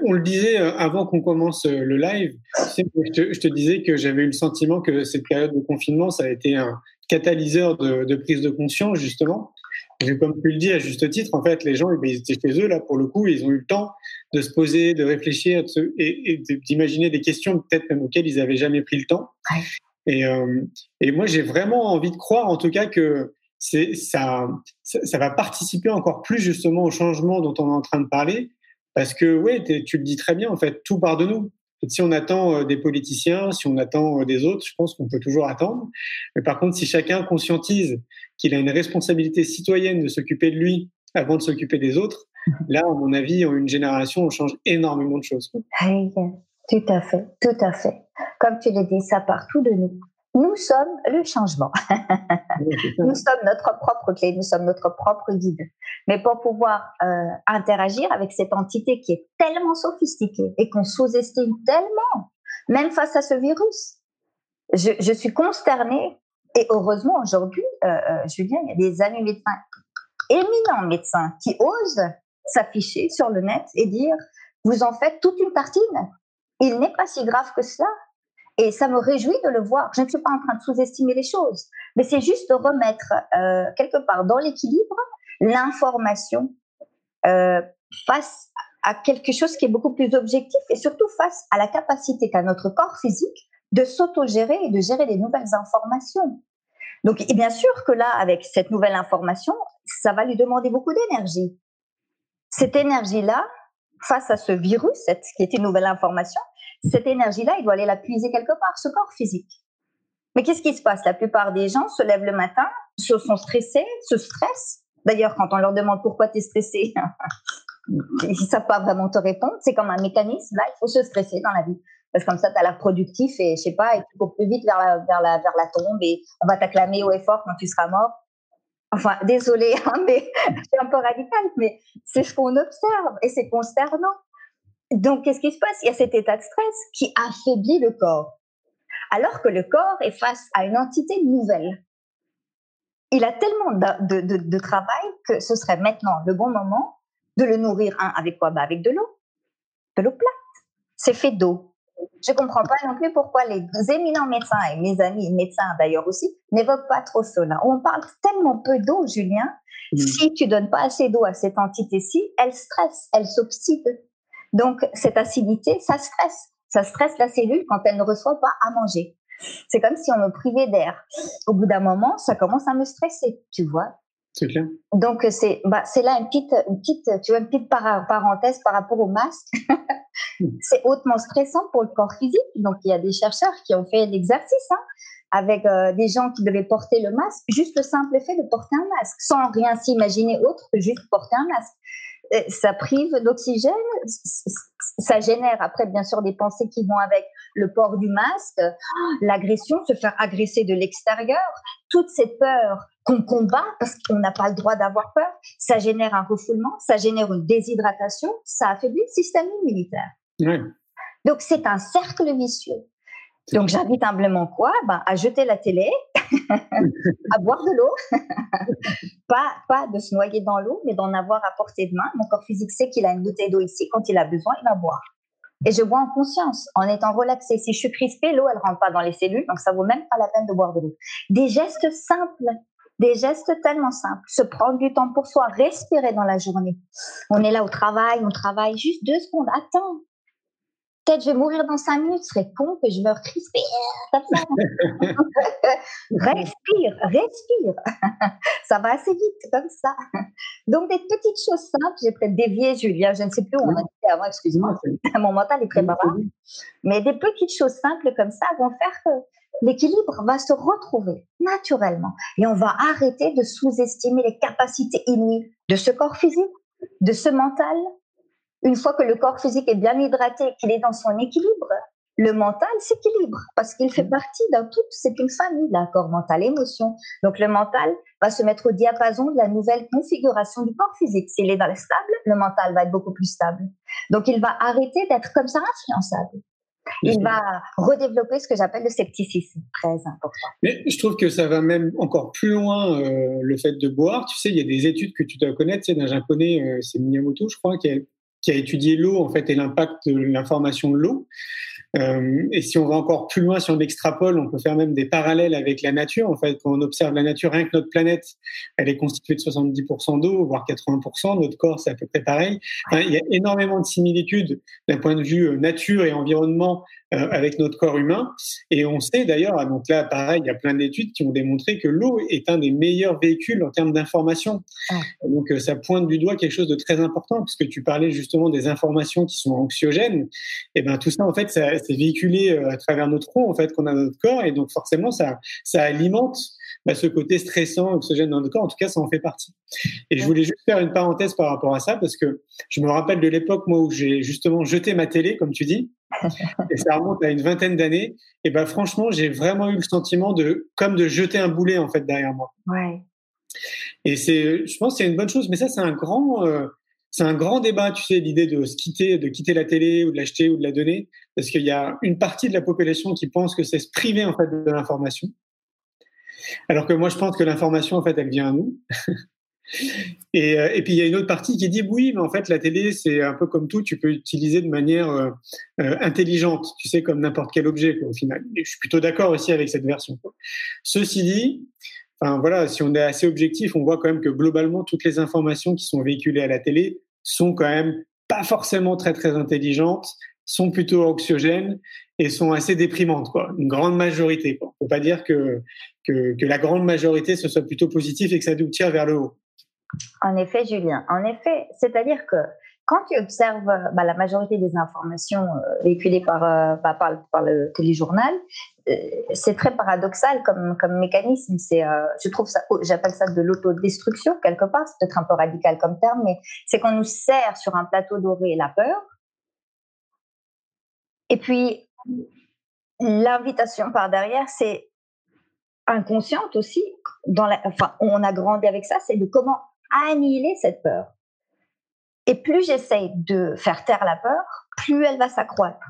Speaker 1: on le disait euh, avant qu'on commence euh, le live. Je te, je te disais que j'avais eu le sentiment que cette période de confinement, ça a été un catalyseur de, de prise de conscience justement. comme tu le dis à juste titre, en fait, les gens, ils étaient chez eux là pour le coup, ils ont eu le temps de se poser, de réfléchir et, et d'imaginer des questions peut-être même auxquelles ils n'avaient jamais pris le temps. Et, euh, et moi, j'ai vraiment envie de croire, en tout cas, que c'est ça, ça, va participer encore plus justement au changement dont on est en train de parler, parce que oui, tu le dis très bien en fait, tout part de nous. si on attend euh, des politiciens, si on attend euh, des autres, je pense qu'on peut toujours attendre. Mais par contre, si chacun conscientise qu'il a une responsabilité citoyenne de s'occuper de lui avant de s'occuper des autres, [LAUGHS] là, à mon avis, en une génération, on change énormément de choses.
Speaker 2: tout à fait, tout à fait. Comme tu l'as dit, ça part tout de nous. Nous sommes le changement. [LAUGHS] nous sommes notre propre clé, nous sommes notre propre guide. Mais pour pouvoir euh, interagir avec cette entité qui est tellement sophistiquée et qu'on sous-estime tellement, même face à ce virus, je, je suis consternée. Et heureusement, aujourd'hui, euh, euh, Julien, il y a des amis médecins, éminents médecins, qui osent s'afficher sur le net et dire, vous en faites toute une tartine. Il n'est pas si grave que cela. Et ça me réjouit de le voir. Je ne suis pas en train de sous-estimer les choses, mais c'est juste de remettre euh, quelque part dans l'équilibre l'information euh, face à quelque chose qui est beaucoup plus objectif et surtout face à la capacité qu'a notre corps physique de s'autogérer et de gérer les nouvelles informations. Donc, et bien sûr que là, avec cette nouvelle information, ça va lui demander beaucoup d'énergie. Cette énergie-là, face à ce virus, cette, qui est une nouvelle information, cette énergie-là, il doit aller la puiser quelque part, ce corps physique. Mais qu'est-ce qui se passe? La plupart des gens se lèvent le matin, se sont stressés, se stressent. D'ailleurs, quand on leur demande pourquoi tu es stressé, [LAUGHS] ils ne savent pas vraiment te répondre. C'est comme un mécanisme. Là, il faut se stresser dans la vie. Parce que comme ça, tu as l'air productif et, je sais pas, tu cours plus vite vers la, vers, la, vers la tombe et on va t'acclamer haut et fort quand tu seras mort. Enfin, désolé, [LAUGHS] hein, mais [LAUGHS] c'est un peu radical, mais c'est ce qu'on observe et c'est consternant. Donc, qu'est-ce qui se passe? Il y a cet état de stress qui affaiblit le corps, alors que le corps est face à une entité nouvelle. Il a tellement de, de, de, travail que ce serait maintenant le bon moment de le nourrir. Un, avec quoi? Bah Avec de l'eau. De l'eau plate. C'est fait d'eau. Je comprends pas non plus pourquoi les éminents médecins et mes amis médecins d'ailleurs aussi n'évoquent pas trop cela. On parle tellement peu d'eau, Julien. Mmh. Si tu donnes pas assez d'eau à cette entité-ci, elle stresse, elle s'oxyde. Donc, cette acidité, ça stresse. Ça stresse la cellule quand elle ne reçoit pas à manger. C'est comme si on me privait d'air. Au bout d'un moment, ça commence à me stresser, tu vois.
Speaker 1: C'est clair.
Speaker 2: Donc, c'est bah, là une petite, une petite, tu vois, une petite parenthèse par rapport au masque. [LAUGHS] Hmm. c'est hautement stressant pour le corps physique. Donc, il y a des chercheurs qui ont fait l'exercice hein, avec euh, des gens qui devaient porter le masque. Juste le simple fait de porter un masque, sans rien s'imaginer autre que juste porter un masque. Ça prive d'oxygène, ça génère après bien sûr des pensées qui vont avec le port du masque, l'agression, se faire agresser de l'extérieur, toutes ces peurs qu'on combat parce qu'on n'a pas le droit d'avoir peur, ça génère un refoulement, ça génère une déshydratation, ça affaiblit le système immunitaire. Donc c'est un cercle vicieux. Donc j'invite humblement quoi? Ben, À jeter la télé, [LAUGHS] à boire de l'eau, [LAUGHS] pas, pas de se noyer dans l'eau, mais d'en avoir à portée de main. Mon corps physique sait qu'il a une bouteille d'eau ici, quand il a besoin, il va boire. Et je bois en conscience, en étant relaxé. Si je suis crispée, l'eau, elle rentre pas dans les cellules, donc ça vaut même pas la peine de boire de l'eau. Des gestes simples, des gestes tellement simples. Se prendre du temps pour soi, respirer dans la journée. On est là au travail, on travaille juste deux secondes. Attends, peut-être je vais mourir dans cinq minutes, ce serait con que je me crispée [LAUGHS] respire, respire. ça va assez vite comme ça. Donc des petites choses simples, j'ai peut-être dévié Julia, je ne sais plus où on a dit avant, excusez-moi, mon mental est très bavard. Mais des petites choses simples comme ça vont faire que l'équilibre va se retrouver naturellement. Et on va arrêter de sous-estimer les capacités inouïes de ce corps physique, de ce mental, une fois que le corps physique est bien hydraté, qu'il est dans son équilibre, le mental s'équilibre parce qu'il fait partie d'un tout, c'est une famille, là, corps mental, émotion. Donc le mental va se mettre au diapason de la nouvelle configuration du corps physique. S'il est dans le stable, le mental va être beaucoup plus stable. Donc il va arrêter d'être comme ça influençable. Il va redévelopper ce que j'appelle le scepticisme, très important.
Speaker 1: Mais je trouve que ça va même encore plus loin euh, le fait de boire. Tu sais, il y a des études que tu dois connaître, c'est d'un japonais, euh, c'est Miyamoto, je crois, qui a qui a étudié l'eau en fait et l'impact de l'information de l'eau. Euh, et si on va encore plus loin, si on extrapole, on peut faire même des parallèles avec la nature. En fait, quand on observe la nature, rien que notre planète, elle est constituée de 70% d'eau, voire 80%. Notre corps, c'est à peu près pareil. il y a énormément de similitudes d'un point de vue euh, nature et environnement euh, avec notre corps humain. Et on sait d'ailleurs, ah, donc là, pareil, il y a plein d'études qui ont démontré que l'eau est un des meilleurs véhicules en termes d'information. Ah. Donc ça pointe du doigt quelque chose de très important, puisque tu parlais justement des informations qui sont anxiogènes. Et ben tout ça, en fait, ça, c'est véhiculé euh, à travers notre tronc, en fait, qu'on a dans notre corps, et donc forcément, ça, ça alimente bah, ce côté stressant, oxygène dans notre corps. En tout cas, ça en fait partie. Et je voulais juste faire une parenthèse par rapport à ça, parce que je me rappelle de l'époque, moi, où j'ai justement jeté ma télé, comme tu dis, [LAUGHS] et ça remonte à une vingtaine d'années. Et ben franchement, j'ai vraiment eu le sentiment de comme de jeter un boulet en fait derrière moi.
Speaker 2: Ouais.
Speaker 1: Et c'est, je pense, que c'est une bonne chose. Mais ça, c'est un grand, euh, c'est un grand débat, tu sais, l'idée de se quitter, de quitter la télé ou de l'acheter ou de la donner, parce qu'il y a une partie de la population qui pense que c'est se priver en fait de l'information, alors que moi je pense que l'information en fait elle vient à nous. [LAUGHS] et, euh, et, puis il y a une autre partie qui dit oui, mais en fait la télé c'est un peu comme tout, tu peux utiliser de manière euh, euh, intelligente, tu sais, comme n'importe quel objet au final. Et je suis plutôt d'accord aussi avec cette version. Ceci dit, Enfin, voilà, si on est assez objectif, on voit quand même que globalement, toutes les informations qui sont véhiculées à la télé sont quand même pas forcément très très intelligentes, sont plutôt anxiogènes et sont assez déprimantes, quoi. Une grande majorité, quoi. On peut pas dire que, que, la grande majorité ce soit plutôt positif et que ça nous tire vers le haut.
Speaker 2: En effet, Julien. En effet, c'est-à-dire que quand tu observes bah, la majorité des informations euh, véhiculées par, euh, bah, par, le téléjournal, euh, c'est très paradoxal comme, mécanisme. C'est, je trouve ça, j'appelle ça de l'autodestruction quelque part. C'est peut-être un peu radical comme terme, mais c'est qu'on nous sert sur un plateau doré la peur. Et puis, l'invitation par derrière, c'est inconsciente aussi. Enfin, on a grandi avec ça, c'est de comment annihiler cette peur et plus j'essaye de faire taire la peur, plus elle va s'accroître.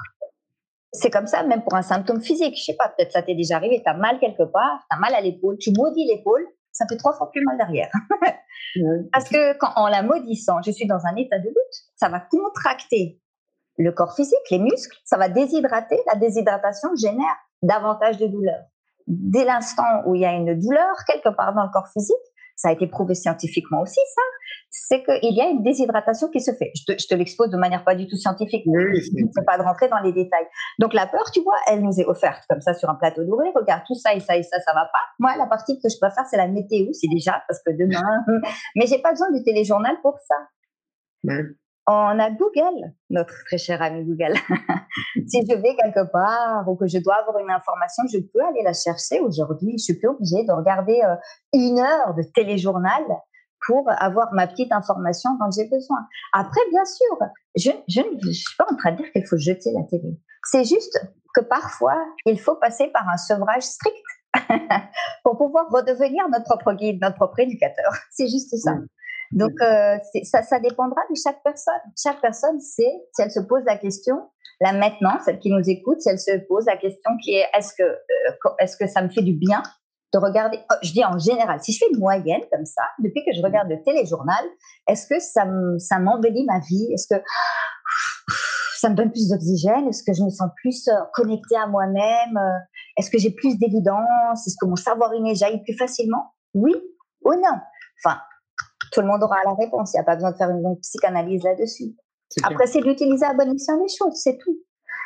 Speaker 2: C'est comme ça, même pour un symptôme physique. Je sais pas, peut-être ça t'est déjà arrivé, tu as mal quelque part, tu as mal à l'épaule, tu maudis l'épaule, ça fait trois fois plus mal derrière. [LAUGHS] Parce que quand, en la maudissant, je suis dans un état de lutte, ça va contracter le corps physique, les muscles, ça va déshydrater. La déshydratation génère davantage de douleur. Dès l'instant où il y a une douleur quelque part dans le corps physique, ça a été prouvé scientifiquement aussi, ça, c'est qu'il y a une déshydratation qui se fait. Je te, l'expose de manière pas du tout scientifique, mais je ne sais pas de rentrer dans les détails. Donc la peur, tu vois, elle nous est offerte comme ça sur un plateau doré. Regarde, tout ça et ça et ça, ça va pas. Moi, la partie que je faire, c'est la météo, c'est déjà parce que demain. [LAUGHS] [LAUGHS] mais j'ai pas besoin du téléjournal pour ça on a Google, notre très cher ami Google. [LAUGHS] si je vais quelque part ou que je dois avoir une information, je peux aller la chercher aujourd'hui. Je suis plus obligée de regarder euh, une heure de téléjournal pour avoir ma petite information quand j'ai besoin. Après, bien sûr, je, je ne suis pas en train de dire qu'il faut jeter la télé. C'est juste que parfois, il faut passer par un sevrage strict [LAUGHS] pour pouvoir redevenir notre propre guide, notre propre éducateur. [LAUGHS] C'est juste ça. Donc, euh, ça, ça dépendra de chaque personne. Chaque personne sait si elle se pose la question, là maintenant, celle qui nous écoute, si elle se pose la question qui est est-ce que, euh, est-ce que ça me fait du bien de regarder, oh, je dis en général, si je fais une moyenne comme ça, depuis que je regarde le téléjournal, est-ce que ça m'embellit ma vie? Est-ce que ça me donne plus d'oxygène? Est-ce que je me sens plus euh, connectée à moi-même? Euh, Est-ce que j'ai plus d'évidence? Est-ce que mon savoir inné jaillit plus facilement? Oui ou non? Enfin, tout le monde aura la réponse. Il n'y a pas besoin de faire une longue psychanalyse là-dessus. Après, c'est d'utiliser à bon escient les choses, c'est tout.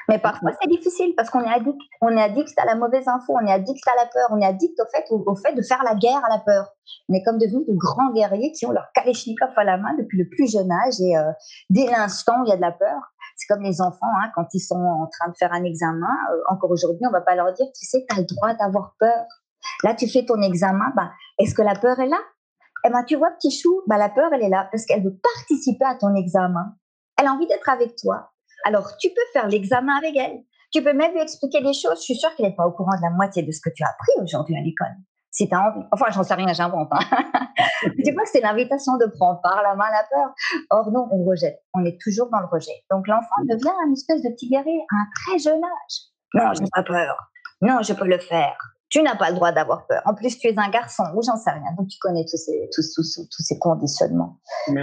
Speaker 2: Mais parfois, c'est difficile parce qu'on est addict. On est addict à la mauvaise info, on est addict à la peur, on est addict au fait, au, fait de faire la guerre à la peur. On est comme devenus de grands guerriers qui ont leur kalachnikov à la main depuis le plus jeune âge et euh, dès l'instant où il y a de la peur, c'est comme les enfants, hein, quand ils sont en train de faire un examen, euh, encore aujourd'hui, on va pas leur dire, tu sais, tu as le droit d'avoir peur. Là, tu fais ton examen, bah, est-ce que la peur est là? Eh ben, tu vois, petit chou, bah, la peur, elle est là parce qu'elle veut participer à ton examen. Elle a envie d'être avec toi. Alors, tu peux faire l'examen avec elle. Tu peux même lui expliquer des choses. Je suis sûre qu'elle n'est pas au courant de la moitié de ce que tu as appris aujourd'hui à l'école. Si tu as envie. Enfin, j'en sais rien, j'invente. Hein. [LAUGHS] tu vois que c'est l'invitation de prendre par la main la peur. Or, non, on rejette. On est toujours dans le rejet. Donc, l'enfant devient un espèce de petit guerrier à un très jeune âge. Non, je n'ai pas peur. Non, je peux le faire. Tu n'as pas le droit d'avoir peur. En plus, tu es un garçon ou j'en sais rien. Donc, tu connais tous ces, tous, tous, tous ces conditionnements.
Speaker 1: Mais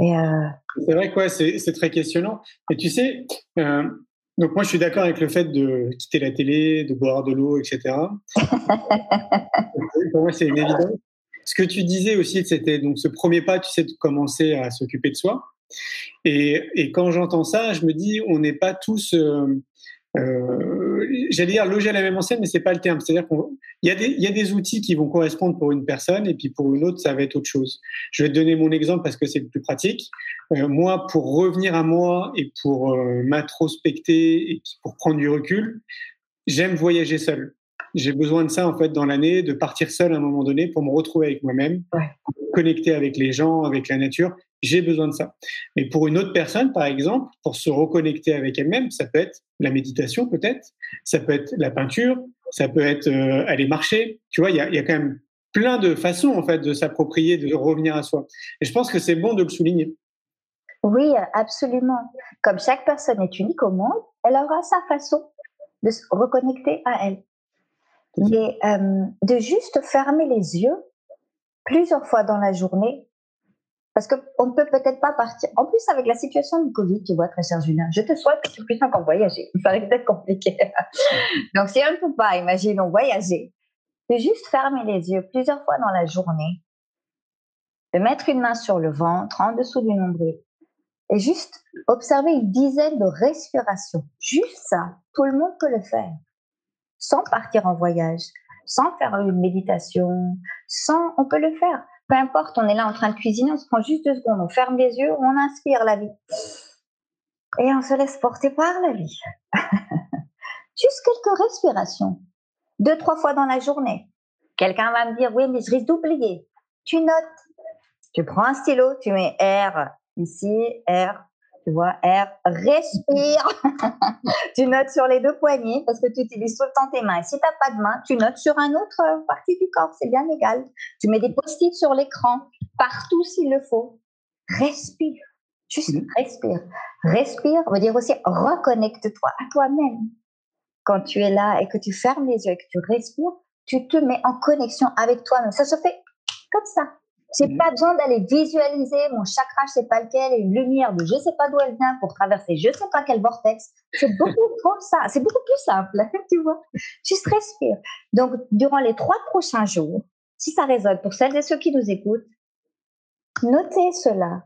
Speaker 1: euh, c'est vrai que c'est très questionnant. Et tu sais, euh, donc moi je suis d'accord avec le fait de quitter la télé, de boire de l'eau, etc. [LAUGHS] Pour moi c'est une évidence. Ce que tu disais aussi, c'était donc ce premier pas, tu sais, de commencer à s'occuper de soi. Et, et quand j'entends ça, je me dis, on n'est pas tous euh, j'allais dire loger à la même enseigne, mais c'est pas le terme. C'est-à-dire qu'il y, a des, il y a des outils qui vont correspondre pour une personne et puis pour une autre, ça va être autre chose. Je vais te donner mon exemple parce que c'est le plus pratique. Euh, moi, pour revenir à moi et pour euh, m'introspecter et pour prendre du recul, j'aime voyager seul. J'ai besoin de ça en fait dans l'année, de partir seul à un moment donné pour me retrouver avec moi-même, connecter avec les gens, avec la nature j'ai besoin de ça. Mais pour une autre personne, par exemple, pour se reconnecter avec elle-même, ça peut être la méditation peut-être, ça peut être la peinture, ça peut être euh, aller marcher. Tu vois, il y a, y a, quand même plein de façons en fait de s'approprier, de revenir à soi. Et je pense que c'est bon de le souligner.
Speaker 2: Oui, absolument. Comme chaque personne est unique au monde, elle aura sa façon de se reconnecter à elle. Et euh, de juste fermer les yeux plusieurs fois dans la journée parce qu'on ne peut peut-être pas partir. En plus, avec la situation du Covid, tu vois, très cher Julien, je te souhaite que tu puisses encore voyager. Ça risque d'être compliqué. [LAUGHS] Donc, si on ne peut pas, imaginons voyager, de juste fermer les yeux plusieurs fois dans la journée, de mettre une main sur le ventre, en dessous du nombril, et juste observer une dizaine de respirations. Juste ça, tout le monde peut le faire, sans partir en voyage, sans faire une méditation, sans, on peut le faire. Importe, on est là en train de cuisiner, on se prend juste deux secondes, on ferme les yeux, on inspire la vie. Et on se laisse porter par la vie. [LAUGHS] juste quelques respirations. Deux, trois fois dans la journée. Quelqu'un va me dire, oui, mais je risque d'oublier. Tu notes. Tu prends un stylo, tu mets R ici, R tu vois, R, respire. [LAUGHS] tu notes sur les deux poignets parce que tu utilises tout le temps tes mains. Et si tu n'as pas de main, tu notes sur un autre partie du corps, c'est bien égal. Tu mets des post-it sur l'écran, partout s'il le faut. Respire. Juste respire. Respire veut dire aussi reconnecte-toi à toi-même. Quand tu es là et que tu fermes les yeux et que tu respires, tu te mets en connexion avec toi-même. Ça se fait comme ça. J'ai pas besoin d'aller visualiser mon chakra, je sais pas lequel, et une lumière de je sais pas d'où elle vient pour traverser je sais pas quel vortex. C'est beaucoup [LAUGHS] trop ça. C'est beaucoup plus simple, [LAUGHS] tu vois. Juste respire. Donc, durant les trois prochains jours, si ça résonne pour celles et ceux qui nous écoutent, notez cela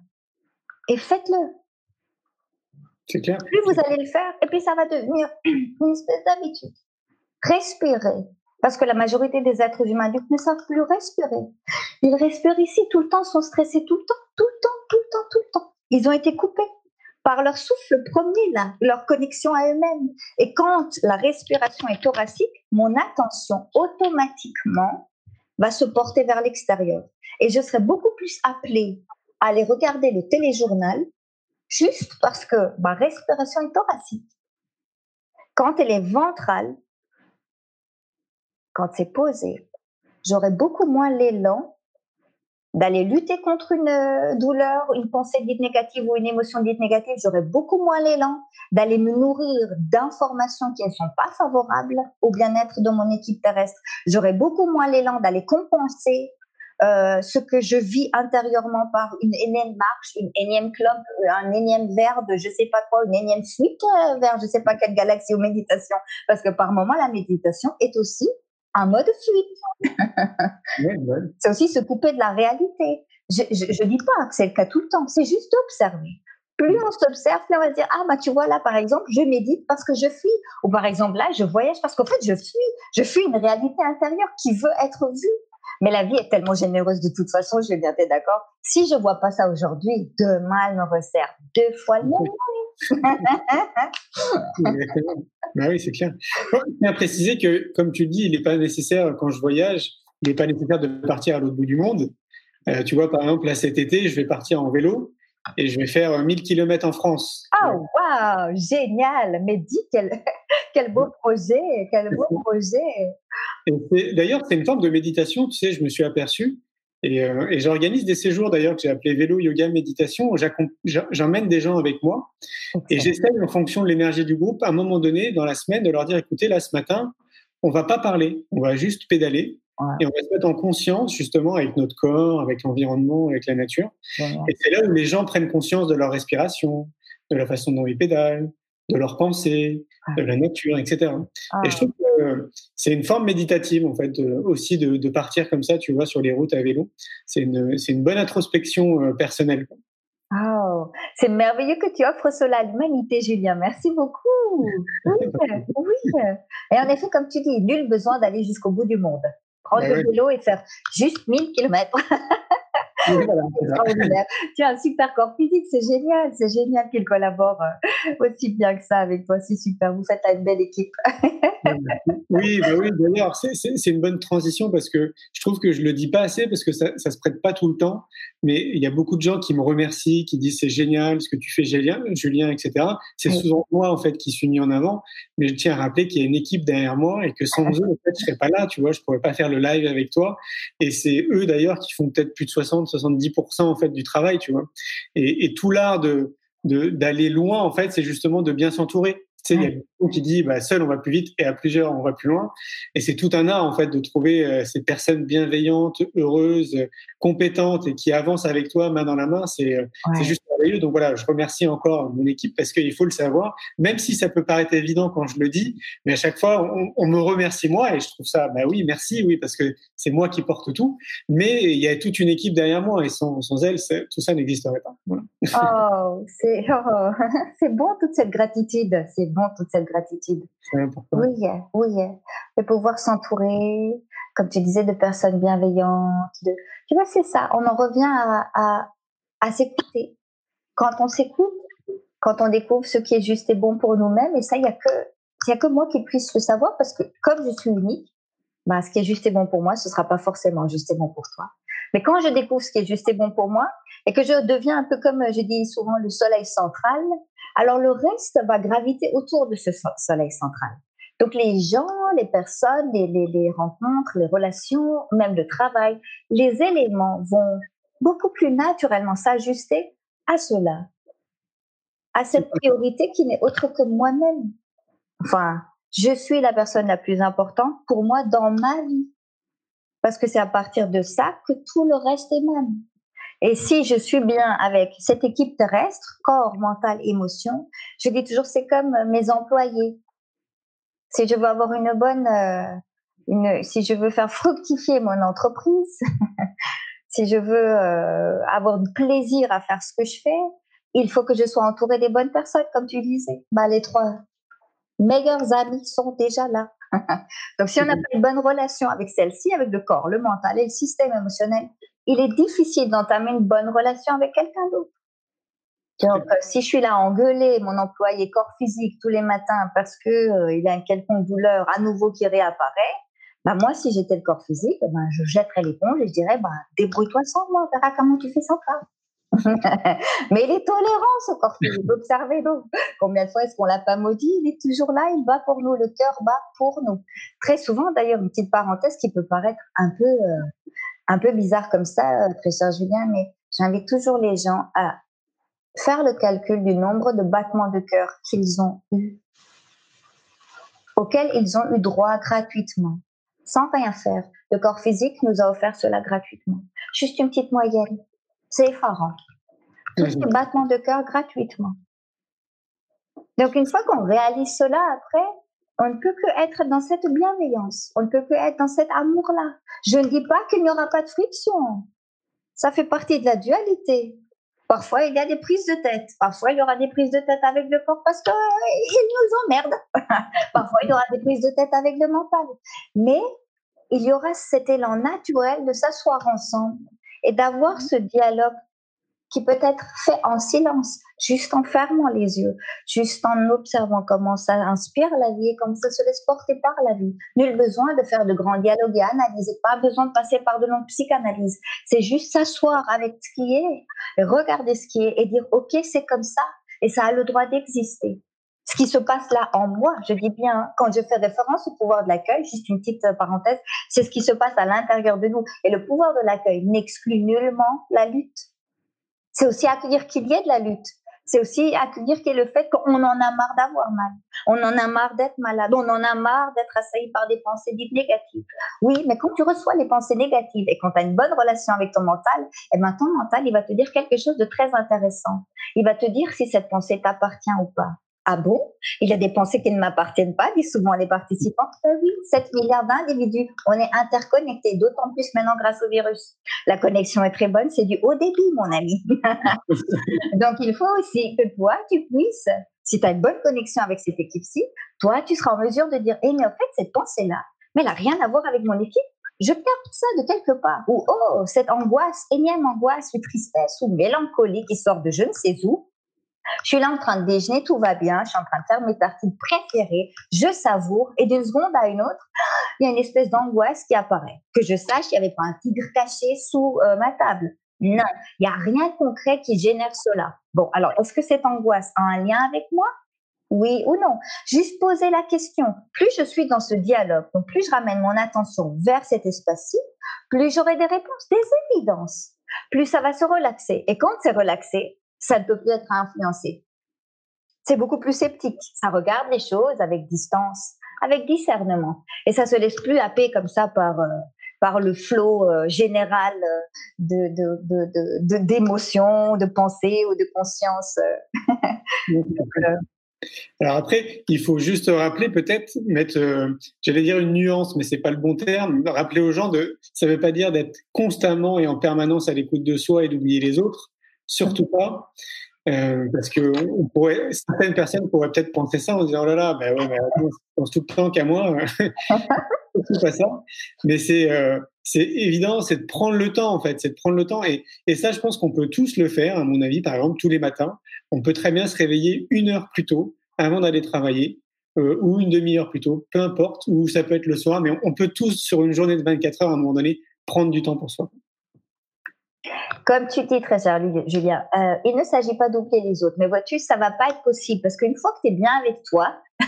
Speaker 2: et faites-le.
Speaker 1: C'est clair.
Speaker 2: Plus vous allez le faire, et puis ça va devenir [CLEARS THROAT] une espèce d'habitude. Respirez. Parce que la majorité des êtres humains ne savent plus respirer. Ils respirent ici tout le temps, sont stressés tout le temps, tout le temps, tout le temps, tout le temps. Ils ont été coupés par leur souffle premier, leur connexion à eux-mêmes. Et quand la respiration est thoracique, mon attention automatiquement va se porter vers l'extérieur. Et je serai beaucoup plus appelée à aller regarder le téléjournal juste parce que ma respiration est thoracique. Quand elle est ventrale, quand c'est posé, j'aurai beaucoup moins l'élan d'aller lutter contre une euh, douleur, une pensée dite négative ou une émotion dite négative, j'aurais beaucoup moins l'élan d'aller me nourrir d'informations qui ne sont pas favorables au bien-être de mon équipe terrestre. J'aurais beaucoup moins l'élan d'aller compenser euh, ce que je vis intérieurement par une énième marche, une énième clope, un énième verre de je sais pas quoi, une énième suite euh, vers je sais pas quelle galaxie ou méditation. Parce que par moment, la méditation est aussi un mode fuite. [LAUGHS] c'est aussi se couper de la réalité. Je, je, dis pas que c'est le cas tout le temps, c'est juste observer. Plus on s'observe, plus on va dire ah bah tu vois là par exemple je médite parce que je fuis ou par exemple là je voyage parce qu'en fait je fuis, je fuis une réalité intérieure qui veut être vue. Mais la vie est tellement généreuse de toute façon, je vais bien être d'accord? Si je vois pas ça aujourd'hui, demain elle me resserre deux fois le même. [LAUGHS]
Speaker 1: bah oui, c'est clair. Je tiens à préciser que, comme tu dis, il n'est pas nécessaire, quand je voyage, il n'est pas nécessaire de partir à l'autre bout du monde. Euh, tu vois, par exemple, là, cet été, je vais partir en vélo et je vais faire 1000 km en France.
Speaker 2: Oh, waouh, génial! Mais dis, quel, [LAUGHS] quel beau projet, quel beau projet!
Speaker 1: D'ailleurs, c'est une forme de méditation, tu sais, je me suis aperçu. Et, euh, et j'organise des séjours d'ailleurs que j'ai appelé vélo, yoga, méditation. J'emmène des gens avec moi et j'essaie en fonction de l'énergie du groupe, à un moment donné dans la semaine, de leur dire écoutez, là ce matin, on va pas parler, on va juste pédaler. Et on va se mettre en conscience justement avec notre corps, avec l'environnement, avec la nature. Et c'est là où les gens prennent conscience de leur respiration, de la façon dont ils pédalent, de leurs pensées, de la nature, etc. Ah. Et je trouve que c'est une forme méditative en fait aussi de, de, partir comme ça, tu vois, sur les routes à vélo. C'est une, bonne introspection euh, personnelle.
Speaker 2: Oh, c'est merveilleux que tu offres cela à l'humanité, Julien. Merci beaucoup. [LAUGHS] Oui, oui. Et en effet, comme tu dis, nul besoin d'aller jusqu'au bout du monde prendre le vélo et faire juste 1000 km. tu as un super corps physique, c'est génial, c'est génial qu'il collabore euh, [LAUGHS] aussi bien que ça avec toi, c'est super, vous faites une belle équipe. [LAUGHS]
Speaker 1: oui, bah oui d'ailleurs, c'est une bonne transition parce que je trouve que je le dis pas assez parce que ça, ça se prête pas tout le temps, mais il y a beaucoup de gens qui me remercient, qui disent c'est génial ce que tu fais, Julien, Julien etc. C'est souvent moi en fait qui suis mis en avant, mais je tiens à rappeler qu'il y a une équipe derrière moi et que sans eux, en fait, je serais pas là, tu vois, je pourrais pas faire le live avec toi. Et c'est eux d'ailleurs qui font peut-être plus de 60, 70% en fait du travail, tu vois. Et, et tout l'art de d'aller loin, en fait, c'est justement de bien s'entourer. Tu sais, il y a beaucoup qui dit, bah, seul on va plus vite et à plusieurs on va plus loin. Et c'est tout un art en fait de trouver euh, ces personnes bienveillantes, heureuses, compétentes et qui avancent avec toi main dans la main. C'est euh, c'est donc voilà, je remercie encore mon équipe parce qu'il faut le savoir, même si ça peut paraître évident quand je le dis, mais à chaque fois, on, me remercie moi et je trouve ça, bah oui, merci, oui, parce que c'est moi qui porte tout. Mais il y a toute une équipe derrière moi et sans, sans elle, tout ça n'existerait pas.
Speaker 2: Oh, c'est oh, [LAUGHS] bon toute cette gratitude, c'est bon toute cette gratitude. Important. Oui, oui, de pouvoir s'entourer, comme tu disais, de personnes bienveillantes. De... Tu vois, c'est ça. On en revient à, à, à s'écouter, quand on s'écoute, quand on découvre ce qui est juste et bon pour nous-mêmes, et ça, il n'y a, que, moi qui puisse le savoir, parce que comme je suis unique, bah, ce qui est juste et bon pour moi, ce sera pas forcément juste et bon pour toi. Mais quand je découvre ce qui est juste et bon pour moi, et que je deviens un peu comme je dis souvent le soleil central, alors le reste va graviter autour de ce soleil central. Donc les gens, les personnes, les rencontres, les relations, même le travail, les éléments vont beaucoup plus naturellement s'ajuster à cela, à cette priorité qui n'est autre que moi-même. Enfin, je suis la personne la plus importante pour moi dans ma vie. Parce que c'est à partir de ça que tout le reste émane. Et si je suis bien avec cette équipe terrestre, corps, mental, émotion, je dis toujours c'est comme mes employés. Si je veux avoir une bonne, euh, une, si je veux faire fructifier mon entreprise, [LAUGHS] si je veux euh, avoir du plaisir à faire ce que je fais, il faut que je sois entourée des bonnes personnes, comme tu disais. Bah, les trois meilleurs amis sont déjà là. [LAUGHS] Donc, si on n'a pas une bonne relation avec celle-ci, avec le corps, le mental et le système émotionnel, il est difficile d'entamer une bonne relation avec quelqu'un d'autre. Donc, euh, si je suis là à engueuler mon employé corps physique tous les matins parce que euh, il a une quelconque douleur à nouveau qui réapparaît, bah, moi, si j'étais le corps physique, bah, je jetterais l'éponge et je dirais, bah, débrouille-toi sans moi, on verra comment tu fais sans toi. [LAUGHS] Mais il est tolérant, ce corps physique. Observez donc. Combien de fois est-ce qu'on l'a pas maudit Il est toujours là, il bat pour nous, le cœur bat pour nous. Très souvent, d'ailleurs, une petite parenthèse qui peut paraître un peu, euh, un peu bizarre comme ça, euh, Julien, mais j'invite toujours les gens à faire le calcul du nombre de battements de cœur qu'ils ont eu, auxquels ils ont eu droit gratuitement, sans rien faire. Le corps physique nous a offert cela gratuitement. Juste une petite moyenne. C'est effarant. Tous ces battements de cœur gratuitement. Donc une fois qu'on réalise cela, après, on ne peut que être dans cette bienveillance, on ne peut que être dans cet amour-là. Je ne dis pas qu'il n'y aura pas de friction. Ça fait partie de la dualité. Parfois, il y a des prises de tête. Parfois, il y aura des prises de tête avec le corps parce qu'il nous emmerde. [LAUGHS] Parfois, il y aura des prises de tête avec le mental. Mais il y aura cet élan naturel de s'asseoir ensemble et d'avoir ce dialogue qui peut être fait en silence, juste en fermant les yeux, juste en observant comment ça inspire la vie et comment ça se laisse porter par la vie. Nul besoin de faire de grands dialogues et analyser, pas besoin de passer par de longues psychanalyses. C'est juste s'asseoir avec ce qui est, regarder ce qui est et dire, OK, c'est comme ça et ça a le droit d'exister ce qui se passe là en moi, je dis bien, quand je fais référence au pouvoir de l'accueil, juste une petite euh, parenthèse, c'est ce qui se passe à l'intérieur de nous. Et le pouvoir de l'accueil n'exclut nullement la lutte. C'est aussi accueillir qu'il y ait de la lutte. C'est aussi accueillir qu'il y ait le fait qu'on en a marre d'avoir mal. On en a marre d'être malade. On en a marre d'être assailli par des pensées dites négatives. Oui, mais quand tu reçois les pensées négatives et quand tu as une bonne relation avec ton mental, eh ben, ton mental, il va te dire quelque chose de très intéressant. Il va te dire si cette pensée t'appartient ou pas. Ah bon? Il y a des pensées qui ne m'appartiennent pas, disent souvent les participants. Ben oui, 7 milliards d'individus, on est interconnectés, d'autant plus maintenant grâce au virus. La connexion est très bonne, c'est du haut débit, mon ami. [LAUGHS] Donc il faut aussi que toi, tu puisses, si tu as une bonne connexion avec cette équipe-ci, toi, tu seras en mesure de dire, eh mais en fait, cette pensée-là, mais elle n'a rien à voir avec mon équipe. Je capte ça de quelque part. Ou, oh, cette angoisse, énième angoisse, ou tristesse, ou mélancolie qui sort de je ne sais où, je suis là en train de déjeuner, tout va bien, je suis en train de faire mes tartines préférées, je savoure, et d'une seconde à une autre, il y a une espèce d'angoisse qui apparaît. Que je sache, il n'y avait pas un tigre caché sous euh, ma table. Non, il n'y a rien de concret qui génère cela. Bon, alors, est-ce que cette angoisse a un lien avec moi? Oui ou non? Juste poser la question. Plus je suis dans ce dialogue, donc plus je ramène mon attention vers cet espace-ci, plus j'aurai des réponses, des évidences. Plus ça va se relaxer. Et quand c'est relaxé, ça ne peut plus être influencé. C'est beaucoup plus sceptique. Ça regarde les choses avec distance, avec discernement. Et ça se laisse plus happer comme ça par, euh, par le flot euh, général euh, de, de, d'émotions, de, pensées ou de conscience. [LAUGHS]
Speaker 1: Alors après, il faut juste rappeler peut-être, mettre, j'allais dire une nuance, mais c'est pas le bon terme. Rappeler aux gens de, ça veut pas dire d'être constamment et en permanence à l'écoute de soi et d'oublier les autres surtout pas. Euh, parce que on pourrait, certaines personnes pourraient peut-être penser ça en disant oh là là, ben ouais, je pense tout le temps qu'à moi. [LAUGHS] c'est pas ça. Mais c'est euh, c'est évident, c'est de prendre le temps en fait, c'est de prendre le temps et, et ça, je pense qu'on peut tous le faire. À mon avis, par exemple, tous les matins, on peut très bien se réveiller une heure plus tôt avant d'aller travailler. Euh, ou une demi-heure plus tôt, peu importe, ou ça peut être le soir, mais on, on peut tous, sur une journée de 24 heures, à un moment donné, prendre du temps pour soi.
Speaker 2: Comme tu dis très cher Julien, euh, il ne s'agit pas d'oublier les autres. Mais vois-tu, ça va pas être possible parce qu'une fois que tu es bien avec toi, [LAUGHS]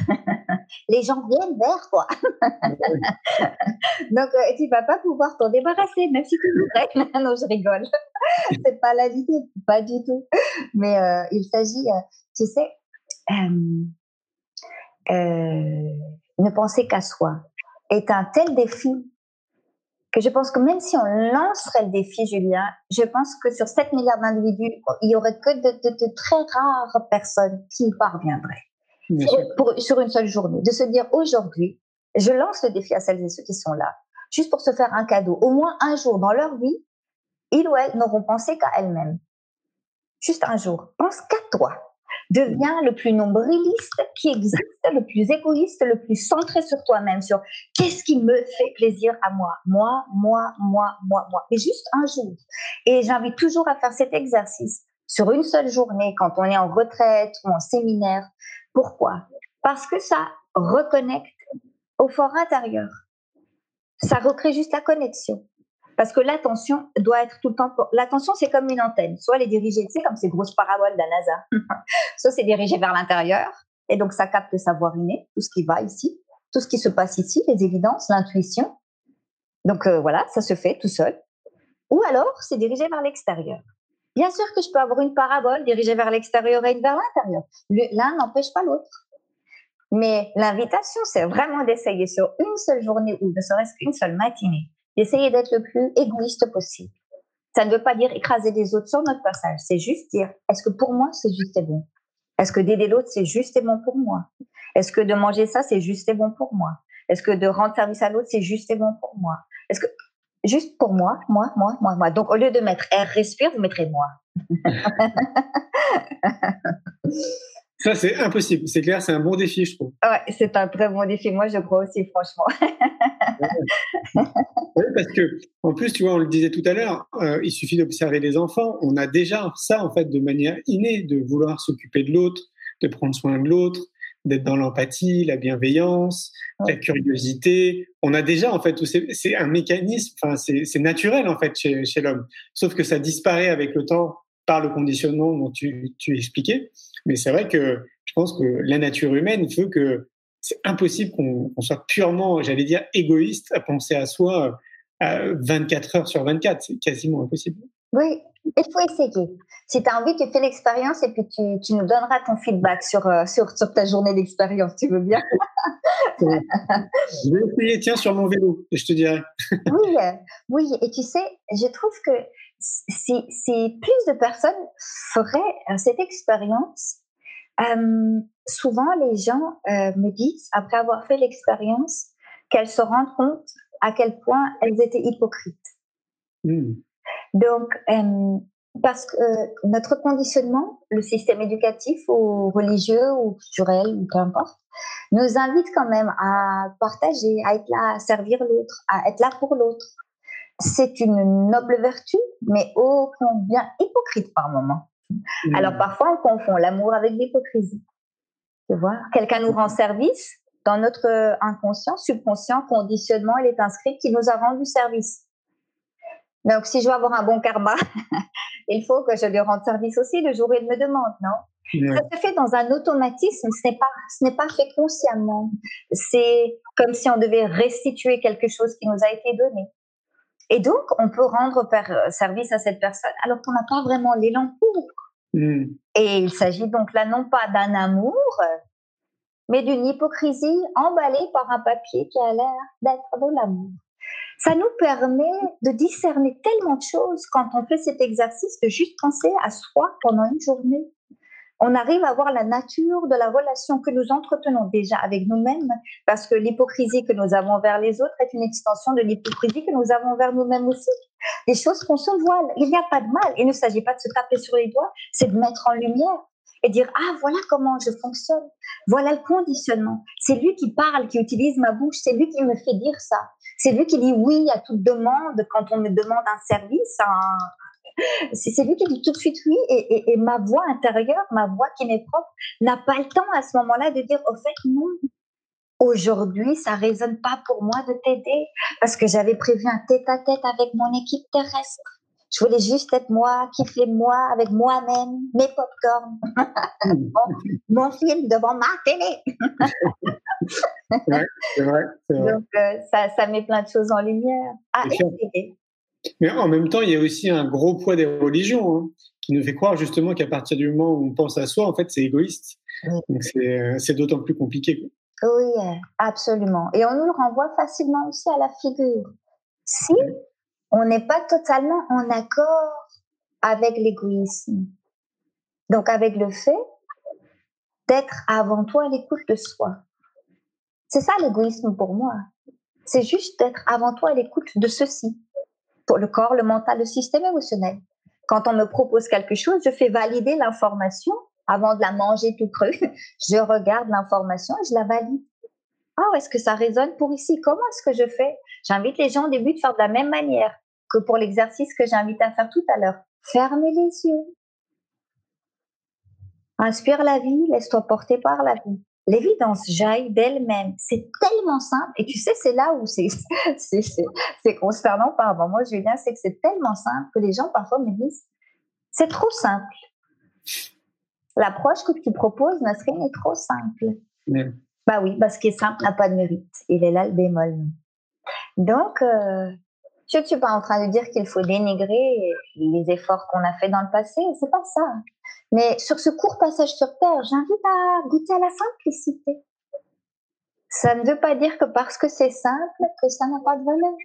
Speaker 2: les gens viennent vers toi. [LAUGHS] Donc, euh, tu vas pas pouvoir t'en débarrasser, même si tu voudrais. [LAUGHS] non, je rigole. C'est pas la vie, pas du tout. Mais euh, il s'agit, tu sais, ne penser qu'à soi est un tel défi que je pense que même si on lancerait le défi, Julien, je pense que sur 7 milliards d'individus, il y aurait que de, très rares personnes qui y parviendraient sur, une seule journée. De se dire aujourd'hui, je lance le défi à celles et ceux qui sont là, juste pour se faire un cadeau. Au moins un jour dans leur vie, ils ou elles n'auront pensé qu'à elles-mêmes. Juste un jour. Pense qu'à toi devient le plus nombriliste qui existe, le plus égoïste, le plus centré sur toi-même, sur qu'est-ce qui me fait plaisir à moi, moi, moi, moi, moi, moi. Et juste un jour. Et j'invite toujours à faire cet exercice sur une seule journée quand on est en retraite ou en séminaire. Pourquoi? Parce que ça reconnecte au fort intérieur. Ça recrée juste la connexion. Parce que l'attention doit être tout le temps. L'attention, c'est comme une antenne. Soit elle est dirigée, tu sais, comme ces grosses paraboles de la NASA. [LAUGHS] Soit c'est dirigé vers l'intérieur. Et donc, ça capte le savoir inné, tout ce qui va ici, tout ce qui se passe ici, les évidences, l'intuition. Donc, euh, voilà, ça se fait tout seul. Ou alors, c'est dirigé vers l'extérieur. Bien sûr que je peux avoir une parabole dirigée vers l'extérieur et une vers l'intérieur. L'un n'empêche pas l'autre. Mais l'invitation, c'est vraiment d'essayer sur une seule journée ou ne serait-ce qu'une seule matinée, d'essayer d'être le plus égoïste possible. Ça ne veut pas dire écraser les autres sur notre passage. C'est juste dire, est-ce que pour moi, c'est juste et bon? Est-ce que d'aider l'autre, c'est juste et bon pour moi? Est-ce que de manger ça, c'est juste et bon pour moi? Est-ce que de rendre service à l'autre, c'est juste et bon pour moi? Est-ce que juste pour moi, moi, moi, moi, moi? Donc au lieu de mettre R respire, vous mettrez moi. [LAUGHS]
Speaker 1: Ça, c'est impossible. C'est clair, c'est un bon défi, je trouve.
Speaker 2: Ouais, c'est un très bon défi. Moi, je crois aussi, franchement.
Speaker 1: oui, parce que, en plus, tu vois, on le disait tout à l'heure, euh, il suffit d'observer les enfants. On a déjà ça, en fait, de manière innée, de vouloir s'occuper de l'autre, de prendre soin de l'autre, d'être dans l'empathie, la bienveillance, la curiosité. On a déjà, en fait, c'est un mécanisme, enfin, c'est naturel, en fait, chez, chez l'homme. Sauf que ça disparaît avec le temps par le conditionnement dont tu, tu expliquais. Mais c'est vrai que je pense que la nature humaine veut que c'est impossible qu'on soit purement, j'allais dire, égoïste à penser à soi à 24 heures sur 24. C'est quasiment impossible.
Speaker 2: Oui, il faut essayer. Si tu as envie, tu fais l'expérience et puis tu, tu, nous donneras ton feedback sur, euh, sur, sur ta journée d'expérience. Tu veux bien? [LAUGHS]
Speaker 1: Je vais essayer, tiens, sur mon vélo, et je te dirai.
Speaker 2: oui, euh, oui, et tu sais, je trouve que si, si plus de personnes feraient euh, cette expérience, euh, souvent les gens euh, me disent, après avoir fait l'expérience, qu'elles se rendent compte à quel point elles étaient hypocrites. Hmm. Donc, euh, parce que notre conditionnement, le système éducatif ou religieux ou culturel ou peu importe, nous invite quand même à partager, à être là, à servir l'autre, à être là pour l'autre c'est une noble vertu, mais ô combien hypocrite par moment. Mmh. Alors parfois, on confond l'amour avec l'hypocrisie. Tu vois, quelqu'un nous rend service, dans notre inconscient, subconscient, conditionnement, il est inscrit qu'il nous a rendu service. Donc, si je veux avoir un bon karma, [LAUGHS] il faut que je lui rende service aussi le jour où il me demande, non? Ça se fait dans un automatisme, ce n'est pas, ce n'est pas fait consciemment. C'est comme si on devait restituer quelque chose qui nous a été donné. Et donc, on peut rendre euh, service à cette personne alors qu'on n'a pas vraiment l'élan pour. Hmm. Et il s'agit donc là non pas d'un amour, mais d'une hypocrisie emballée par un papier qui a l'air d'être de l'amour. Ça nous permet de discerner tellement de choses quand on fait cet exercice de juste penser à soi pendant une journée on arrive à voir la nature de la relation que nous entretenons déjà avec nous-mêmes, parce que l'hypocrisie que nous avons vers les autres est une extension de l'hypocrisie que nous avons vers nous-mêmes aussi. Des choses qu'on se voile. Il n'y a pas de mal. Il ne s'agit pas de se taper sur les doigts, c'est de mettre en lumière et dire ah voilà comment je fonctionne, voilà le conditionnement. C'est lui qui parle, qui utilise ma bouche, c'est lui qui me fait dire ça, c'est lui qui dit oui à toute demande quand on me demande un service, c'est lui qui dit tout de suite oui et, ma voix intérieure, ma voix qui m'est propre, n'a pas le temps à ce moment-là de dire au fait non. Aujourd'hui, ça résonne pas pour moi de t'aider parce que j'avais prévu un tête-à-tête avec mon équipe terrestre. Je voulais juste être moi, kiffer moi, avec moi-même, mes popcorn, [LAUGHS] mon, film devant ma télé.
Speaker 1: c'est vrai,
Speaker 2: Donc, euh, ça, ça met plein de choses en lumière. Ah,
Speaker 1: mais en même temps, il y a aussi un gros poids des religions hein, qui nous fait croire justement qu'à partir du moment où on pense à soi, en fait, c'est égoïste. Donc euh, c'est d'autant plus compliqué.
Speaker 2: Oui, absolument. Et on nous le renvoie facilement aussi à la figure. Si on n'est pas totalement en accord avec l'égoïsme, donc avec le fait d'être avant tout à l'écoute de soi. C'est ça l'égoïsme pour moi. C'est juste d'être avant tout à l'écoute de ceci le corps, le mental, le système émotionnel. Quand on me propose quelque chose, je fais valider l'information avant de la manger tout cru. [LAUGHS] Je regarde l'information et je la valide. Ah, est-ce que ça résonne pour ici? Comment est-ce que je fais? J'invite les gens au début de faire de la même manière que pour l'exercice que j'invite à faire tout à l'heure. Fermez les yeux. Inspire la vie, laisse-toi porter par la vie l'évidence jaillit d'elle-même. C'est tellement simple. Et tu sais, c'est là où c'est, [LAUGHS] c'est, consternant par moi, Julien, c'est que c'est tellement simple que les gens parfois me disent, c'est trop simple. L'approche que tu proposes, Nasrine, est trop simple. Bah oui, parce qu'il est simple n'a pas de mérite. Il est là le bémol. Donc, euh, Je ne suis pas en train de dire qu'il faut dénigrer les efforts qu'on a fait dans le passé, c'est pas ça. Mais sur ce court passage sur Terre, j'invite à goûter à la simplicité. Ça ne veut pas dire que parce que c'est simple, que ça n'a pas de valeur.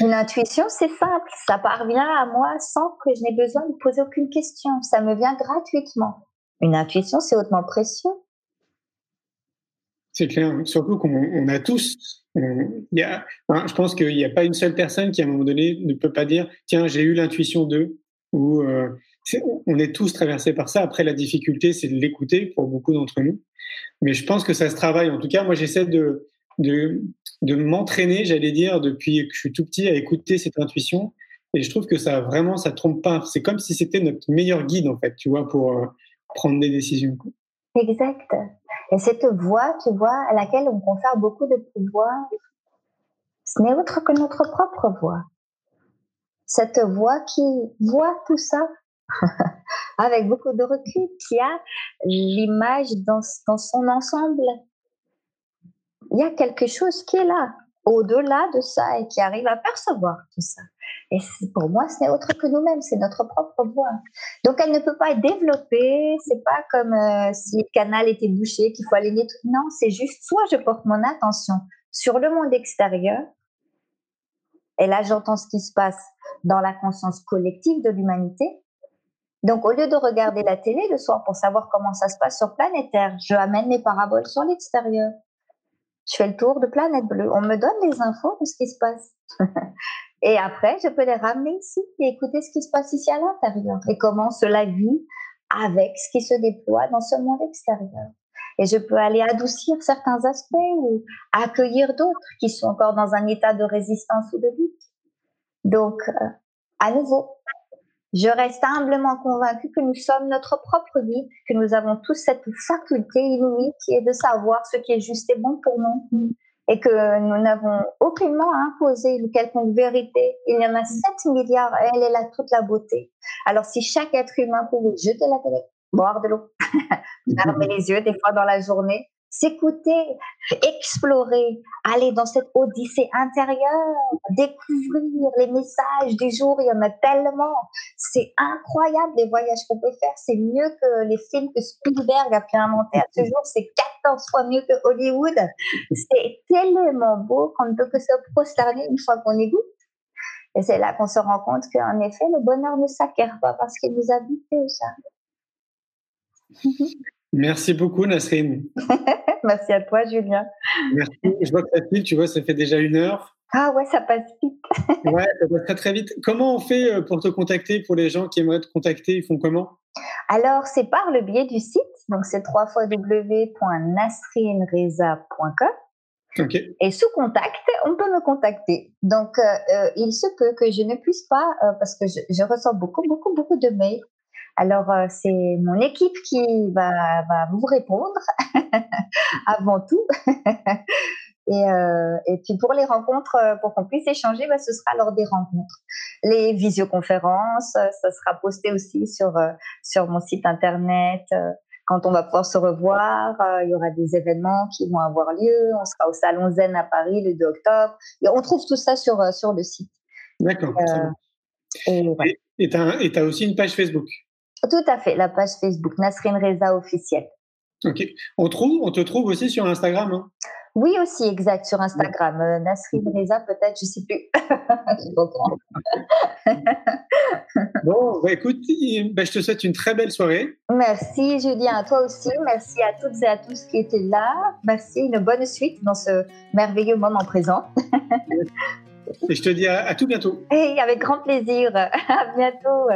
Speaker 2: Une intuition, c'est simple. Ça parvient à moi sans que je n'ai besoin de poser aucune question. Ça me vient gratuitement. Une intuition, c'est hautement précieux.
Speaker 1: C'est clair. Surtout qu'on a tous. il y a, je pense qu'il n'y a pas une seule personne qui, à un moment donné, ne peut pas dire Tiens, j'ai eu l'intuition d'eux. Ou euh, on est tous traversés par ça. Après, la difficulté, c'est de l'écouter pour beaucoup d'entre nous. Mais je pense que ça se travaille. En tout cas, moi, j'essaie de, de, m'entraîner, j'allais dire, depuis que je suis tout petit, à écouter cette intuition. Et je trouve que ça vraiment, ça trompe pas. C'est comme si c'était notre meilleur guide, en fait, tu vois, pour euh, prendre des décisions.
Speaker 2: Exact. Et cette voix, tu vois, à laquelle on confère beaucoup de pouvoir, ce n'est autre que notre propre voix. Cette voix qui voit tout ça [LAUGHS] avec beaucoup de recul, qui a l'image dans, son ensemble. Il y a quelque chose qui est là, au-delà de ça, et qui arrive à percevoir tout ça. Et pour moi, ce n'est autre que nous-mêmes, c'est notre propre voix. Donc, elle ne peut pas être développée. C'est pas comme euh, si le canal était bouché, qu'il faut aller nettoyer. Non, c'est juste soit je porte mon attention sur le monde extérieur, et là, j'entends ce qui se passe dans la conscience collective de l'humanité, donc, au lieu de regarder la télé le soir pour savoir comment ça se passe sur planète Terre, je amène mes paraboles sur l'extérieur. Je fais le tour de planète bleue. On me donne les infos de ce qui se passe. [LAUGHS] et après, je peux les ramener ici et écouter ce qui se passe ici à l'intérieur et comment cela vit avec ce qui se déploie dans ce monde extérieur. Et je peux aller adoucir certains aspects ou accueillir d'autres qui sont encore dans un état de résistance ou de lutte. Donc, euh, à nouveau, je reste humblement convaincue que nous sommes notre propre guide, que nous avons tous cette faculté inouïe qui est de savoir ce qui est juste et bon pour nous et que nous n'avons aucunement imposé une quelconque vérité. Il y en a 7 milliards et elle est là toute la beauté. Alors si chaque être humain pouvait jeter la télé, boire de l'eau, [LAUGHS] fermer les yeux des fois dans la journée s'écouter, explorer, aller dans cette odyssée intérieure, découvrir les messages du jour, il y en a tellement. C'est incroyable les voyages qu'on peut faire. C'est mieux que les films que Spielberg a pu inventer à ce jour. C'est 14 fois mieux que Hollywood. C'est tellement beau qu'on ne peut que se prosterner une fois qu'on y goûte. Et c'est là qu'on se rend compte qu'en effet, le bonheur ne s'acquiert pas parce qu'il nous a au ça.
Speaker 1: Merci beaucoup, Nasrine. [LAUGHS]
Speaker 2: Merci à toi, Julien.
Speaker 1: Merci. Je vois que ça file, tu vois, ça fait déjà une heure.
Speaker 2: Ah ouais, ça passe vite.
Speaker 1: ouais, ça passe très très vite. Comment on fait euh, pour te contacter Pour les gens qui aimeraient te contacter, ils font comment?
Speaker 2: Alors, c'est par le biais du site. Donc, c'est www.nasrinreza.com. Okay. Et sous contact, on peut me contacter. Donc, euh, euh, il se peut que je ne puisse pas, parce que je, je, reçois beaucoup, beaucoup, beaucoup de mails alors, euh, c'est mon équipe qui va, va vous répondre [LAUGHS] avant tout. [LAUGHS] et, euh, et, puis pour les rencontres, euh, pour qu'on puisse échanger, bah, ce sera lors des rencontres. Les visioconférences, ça sera posté aussi sur, sur mon site internet. Quand on va pouvoir se revoir, il y aura des événements qui vont avoir lieu. On sera au Salon Zen à Paris le 2 octobre. Et on trouve tout ça sur, sur le site.
Speaker 1: D'accord. et tu as, aussi une page Facebook
Speaker 2: tout à fait, la page Facebook Nasrin Reza officielle.
Speaker 1: Ok. On, trouve, on te trouve aussi sur Instagram hein?
Speaker 2: Oui, aussi, exact, sur Instagram. Euh, Nasrin Reza, peut-être, je ne sais plus. [LAUGHS]
Speaker 1: bon, bah, écoute, bah, je te souhaite une très belle soirée.
Speaker 2: Merci, Julien, à toi aussi. Merci à toutes et à tous qui étaient là. Merci, une bonne suite dans ce merveilleux moment présent. [LAUGHS]
Speaker 1: Et je te dis à, tout bientôt. [LAUGHS]
Speaker 2: Et avec grand plaisir. [LAUGHS] À bientôt.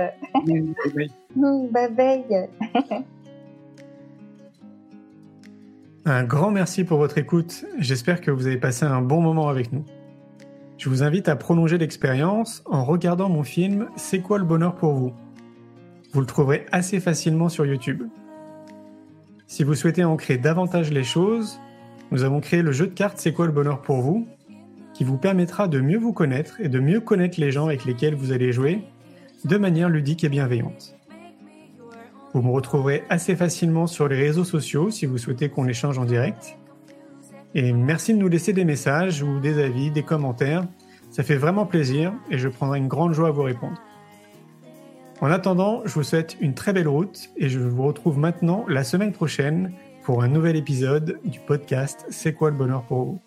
Speaker 2: [LAUGHS]
Speaker 1: Bye
Speaker 2: bye. bye,
Speaker 3: Un grand merci pour votre écoute. J'espère que vous avez passé un bon moment avec nous. Je vous invite à prolonger l'expérience en regardant mon film C'est quoi le bonheur pour vous? Vous le trouverez assez facilement sur YouTube. Si vous souhaitez ancrer davantage les choses, nous avons créé le jeu de cartes C'est quoi le bonheur pour vous? Qui vous permettra de mieux vous connaître et de mieux connaître les gens avec lesquels vous allez jouer de manière ludique et bienveillante. Vous me retrouverez assez facilement sur les réseaux sociaux si vous souhaitez qu'on échange en direct. Et merci de nous laisser des messages ou des avis, des commentaires.
Speaker 1: Ça fait vraiment plaisir et je prendrai une grande joie à vous répondre. En attendant, je vous souhaite une très belle route et je vous retrouve maintenant la semaine prochaine pour un nouvel épisode du podcast C'est quoi le bonheur pour vous?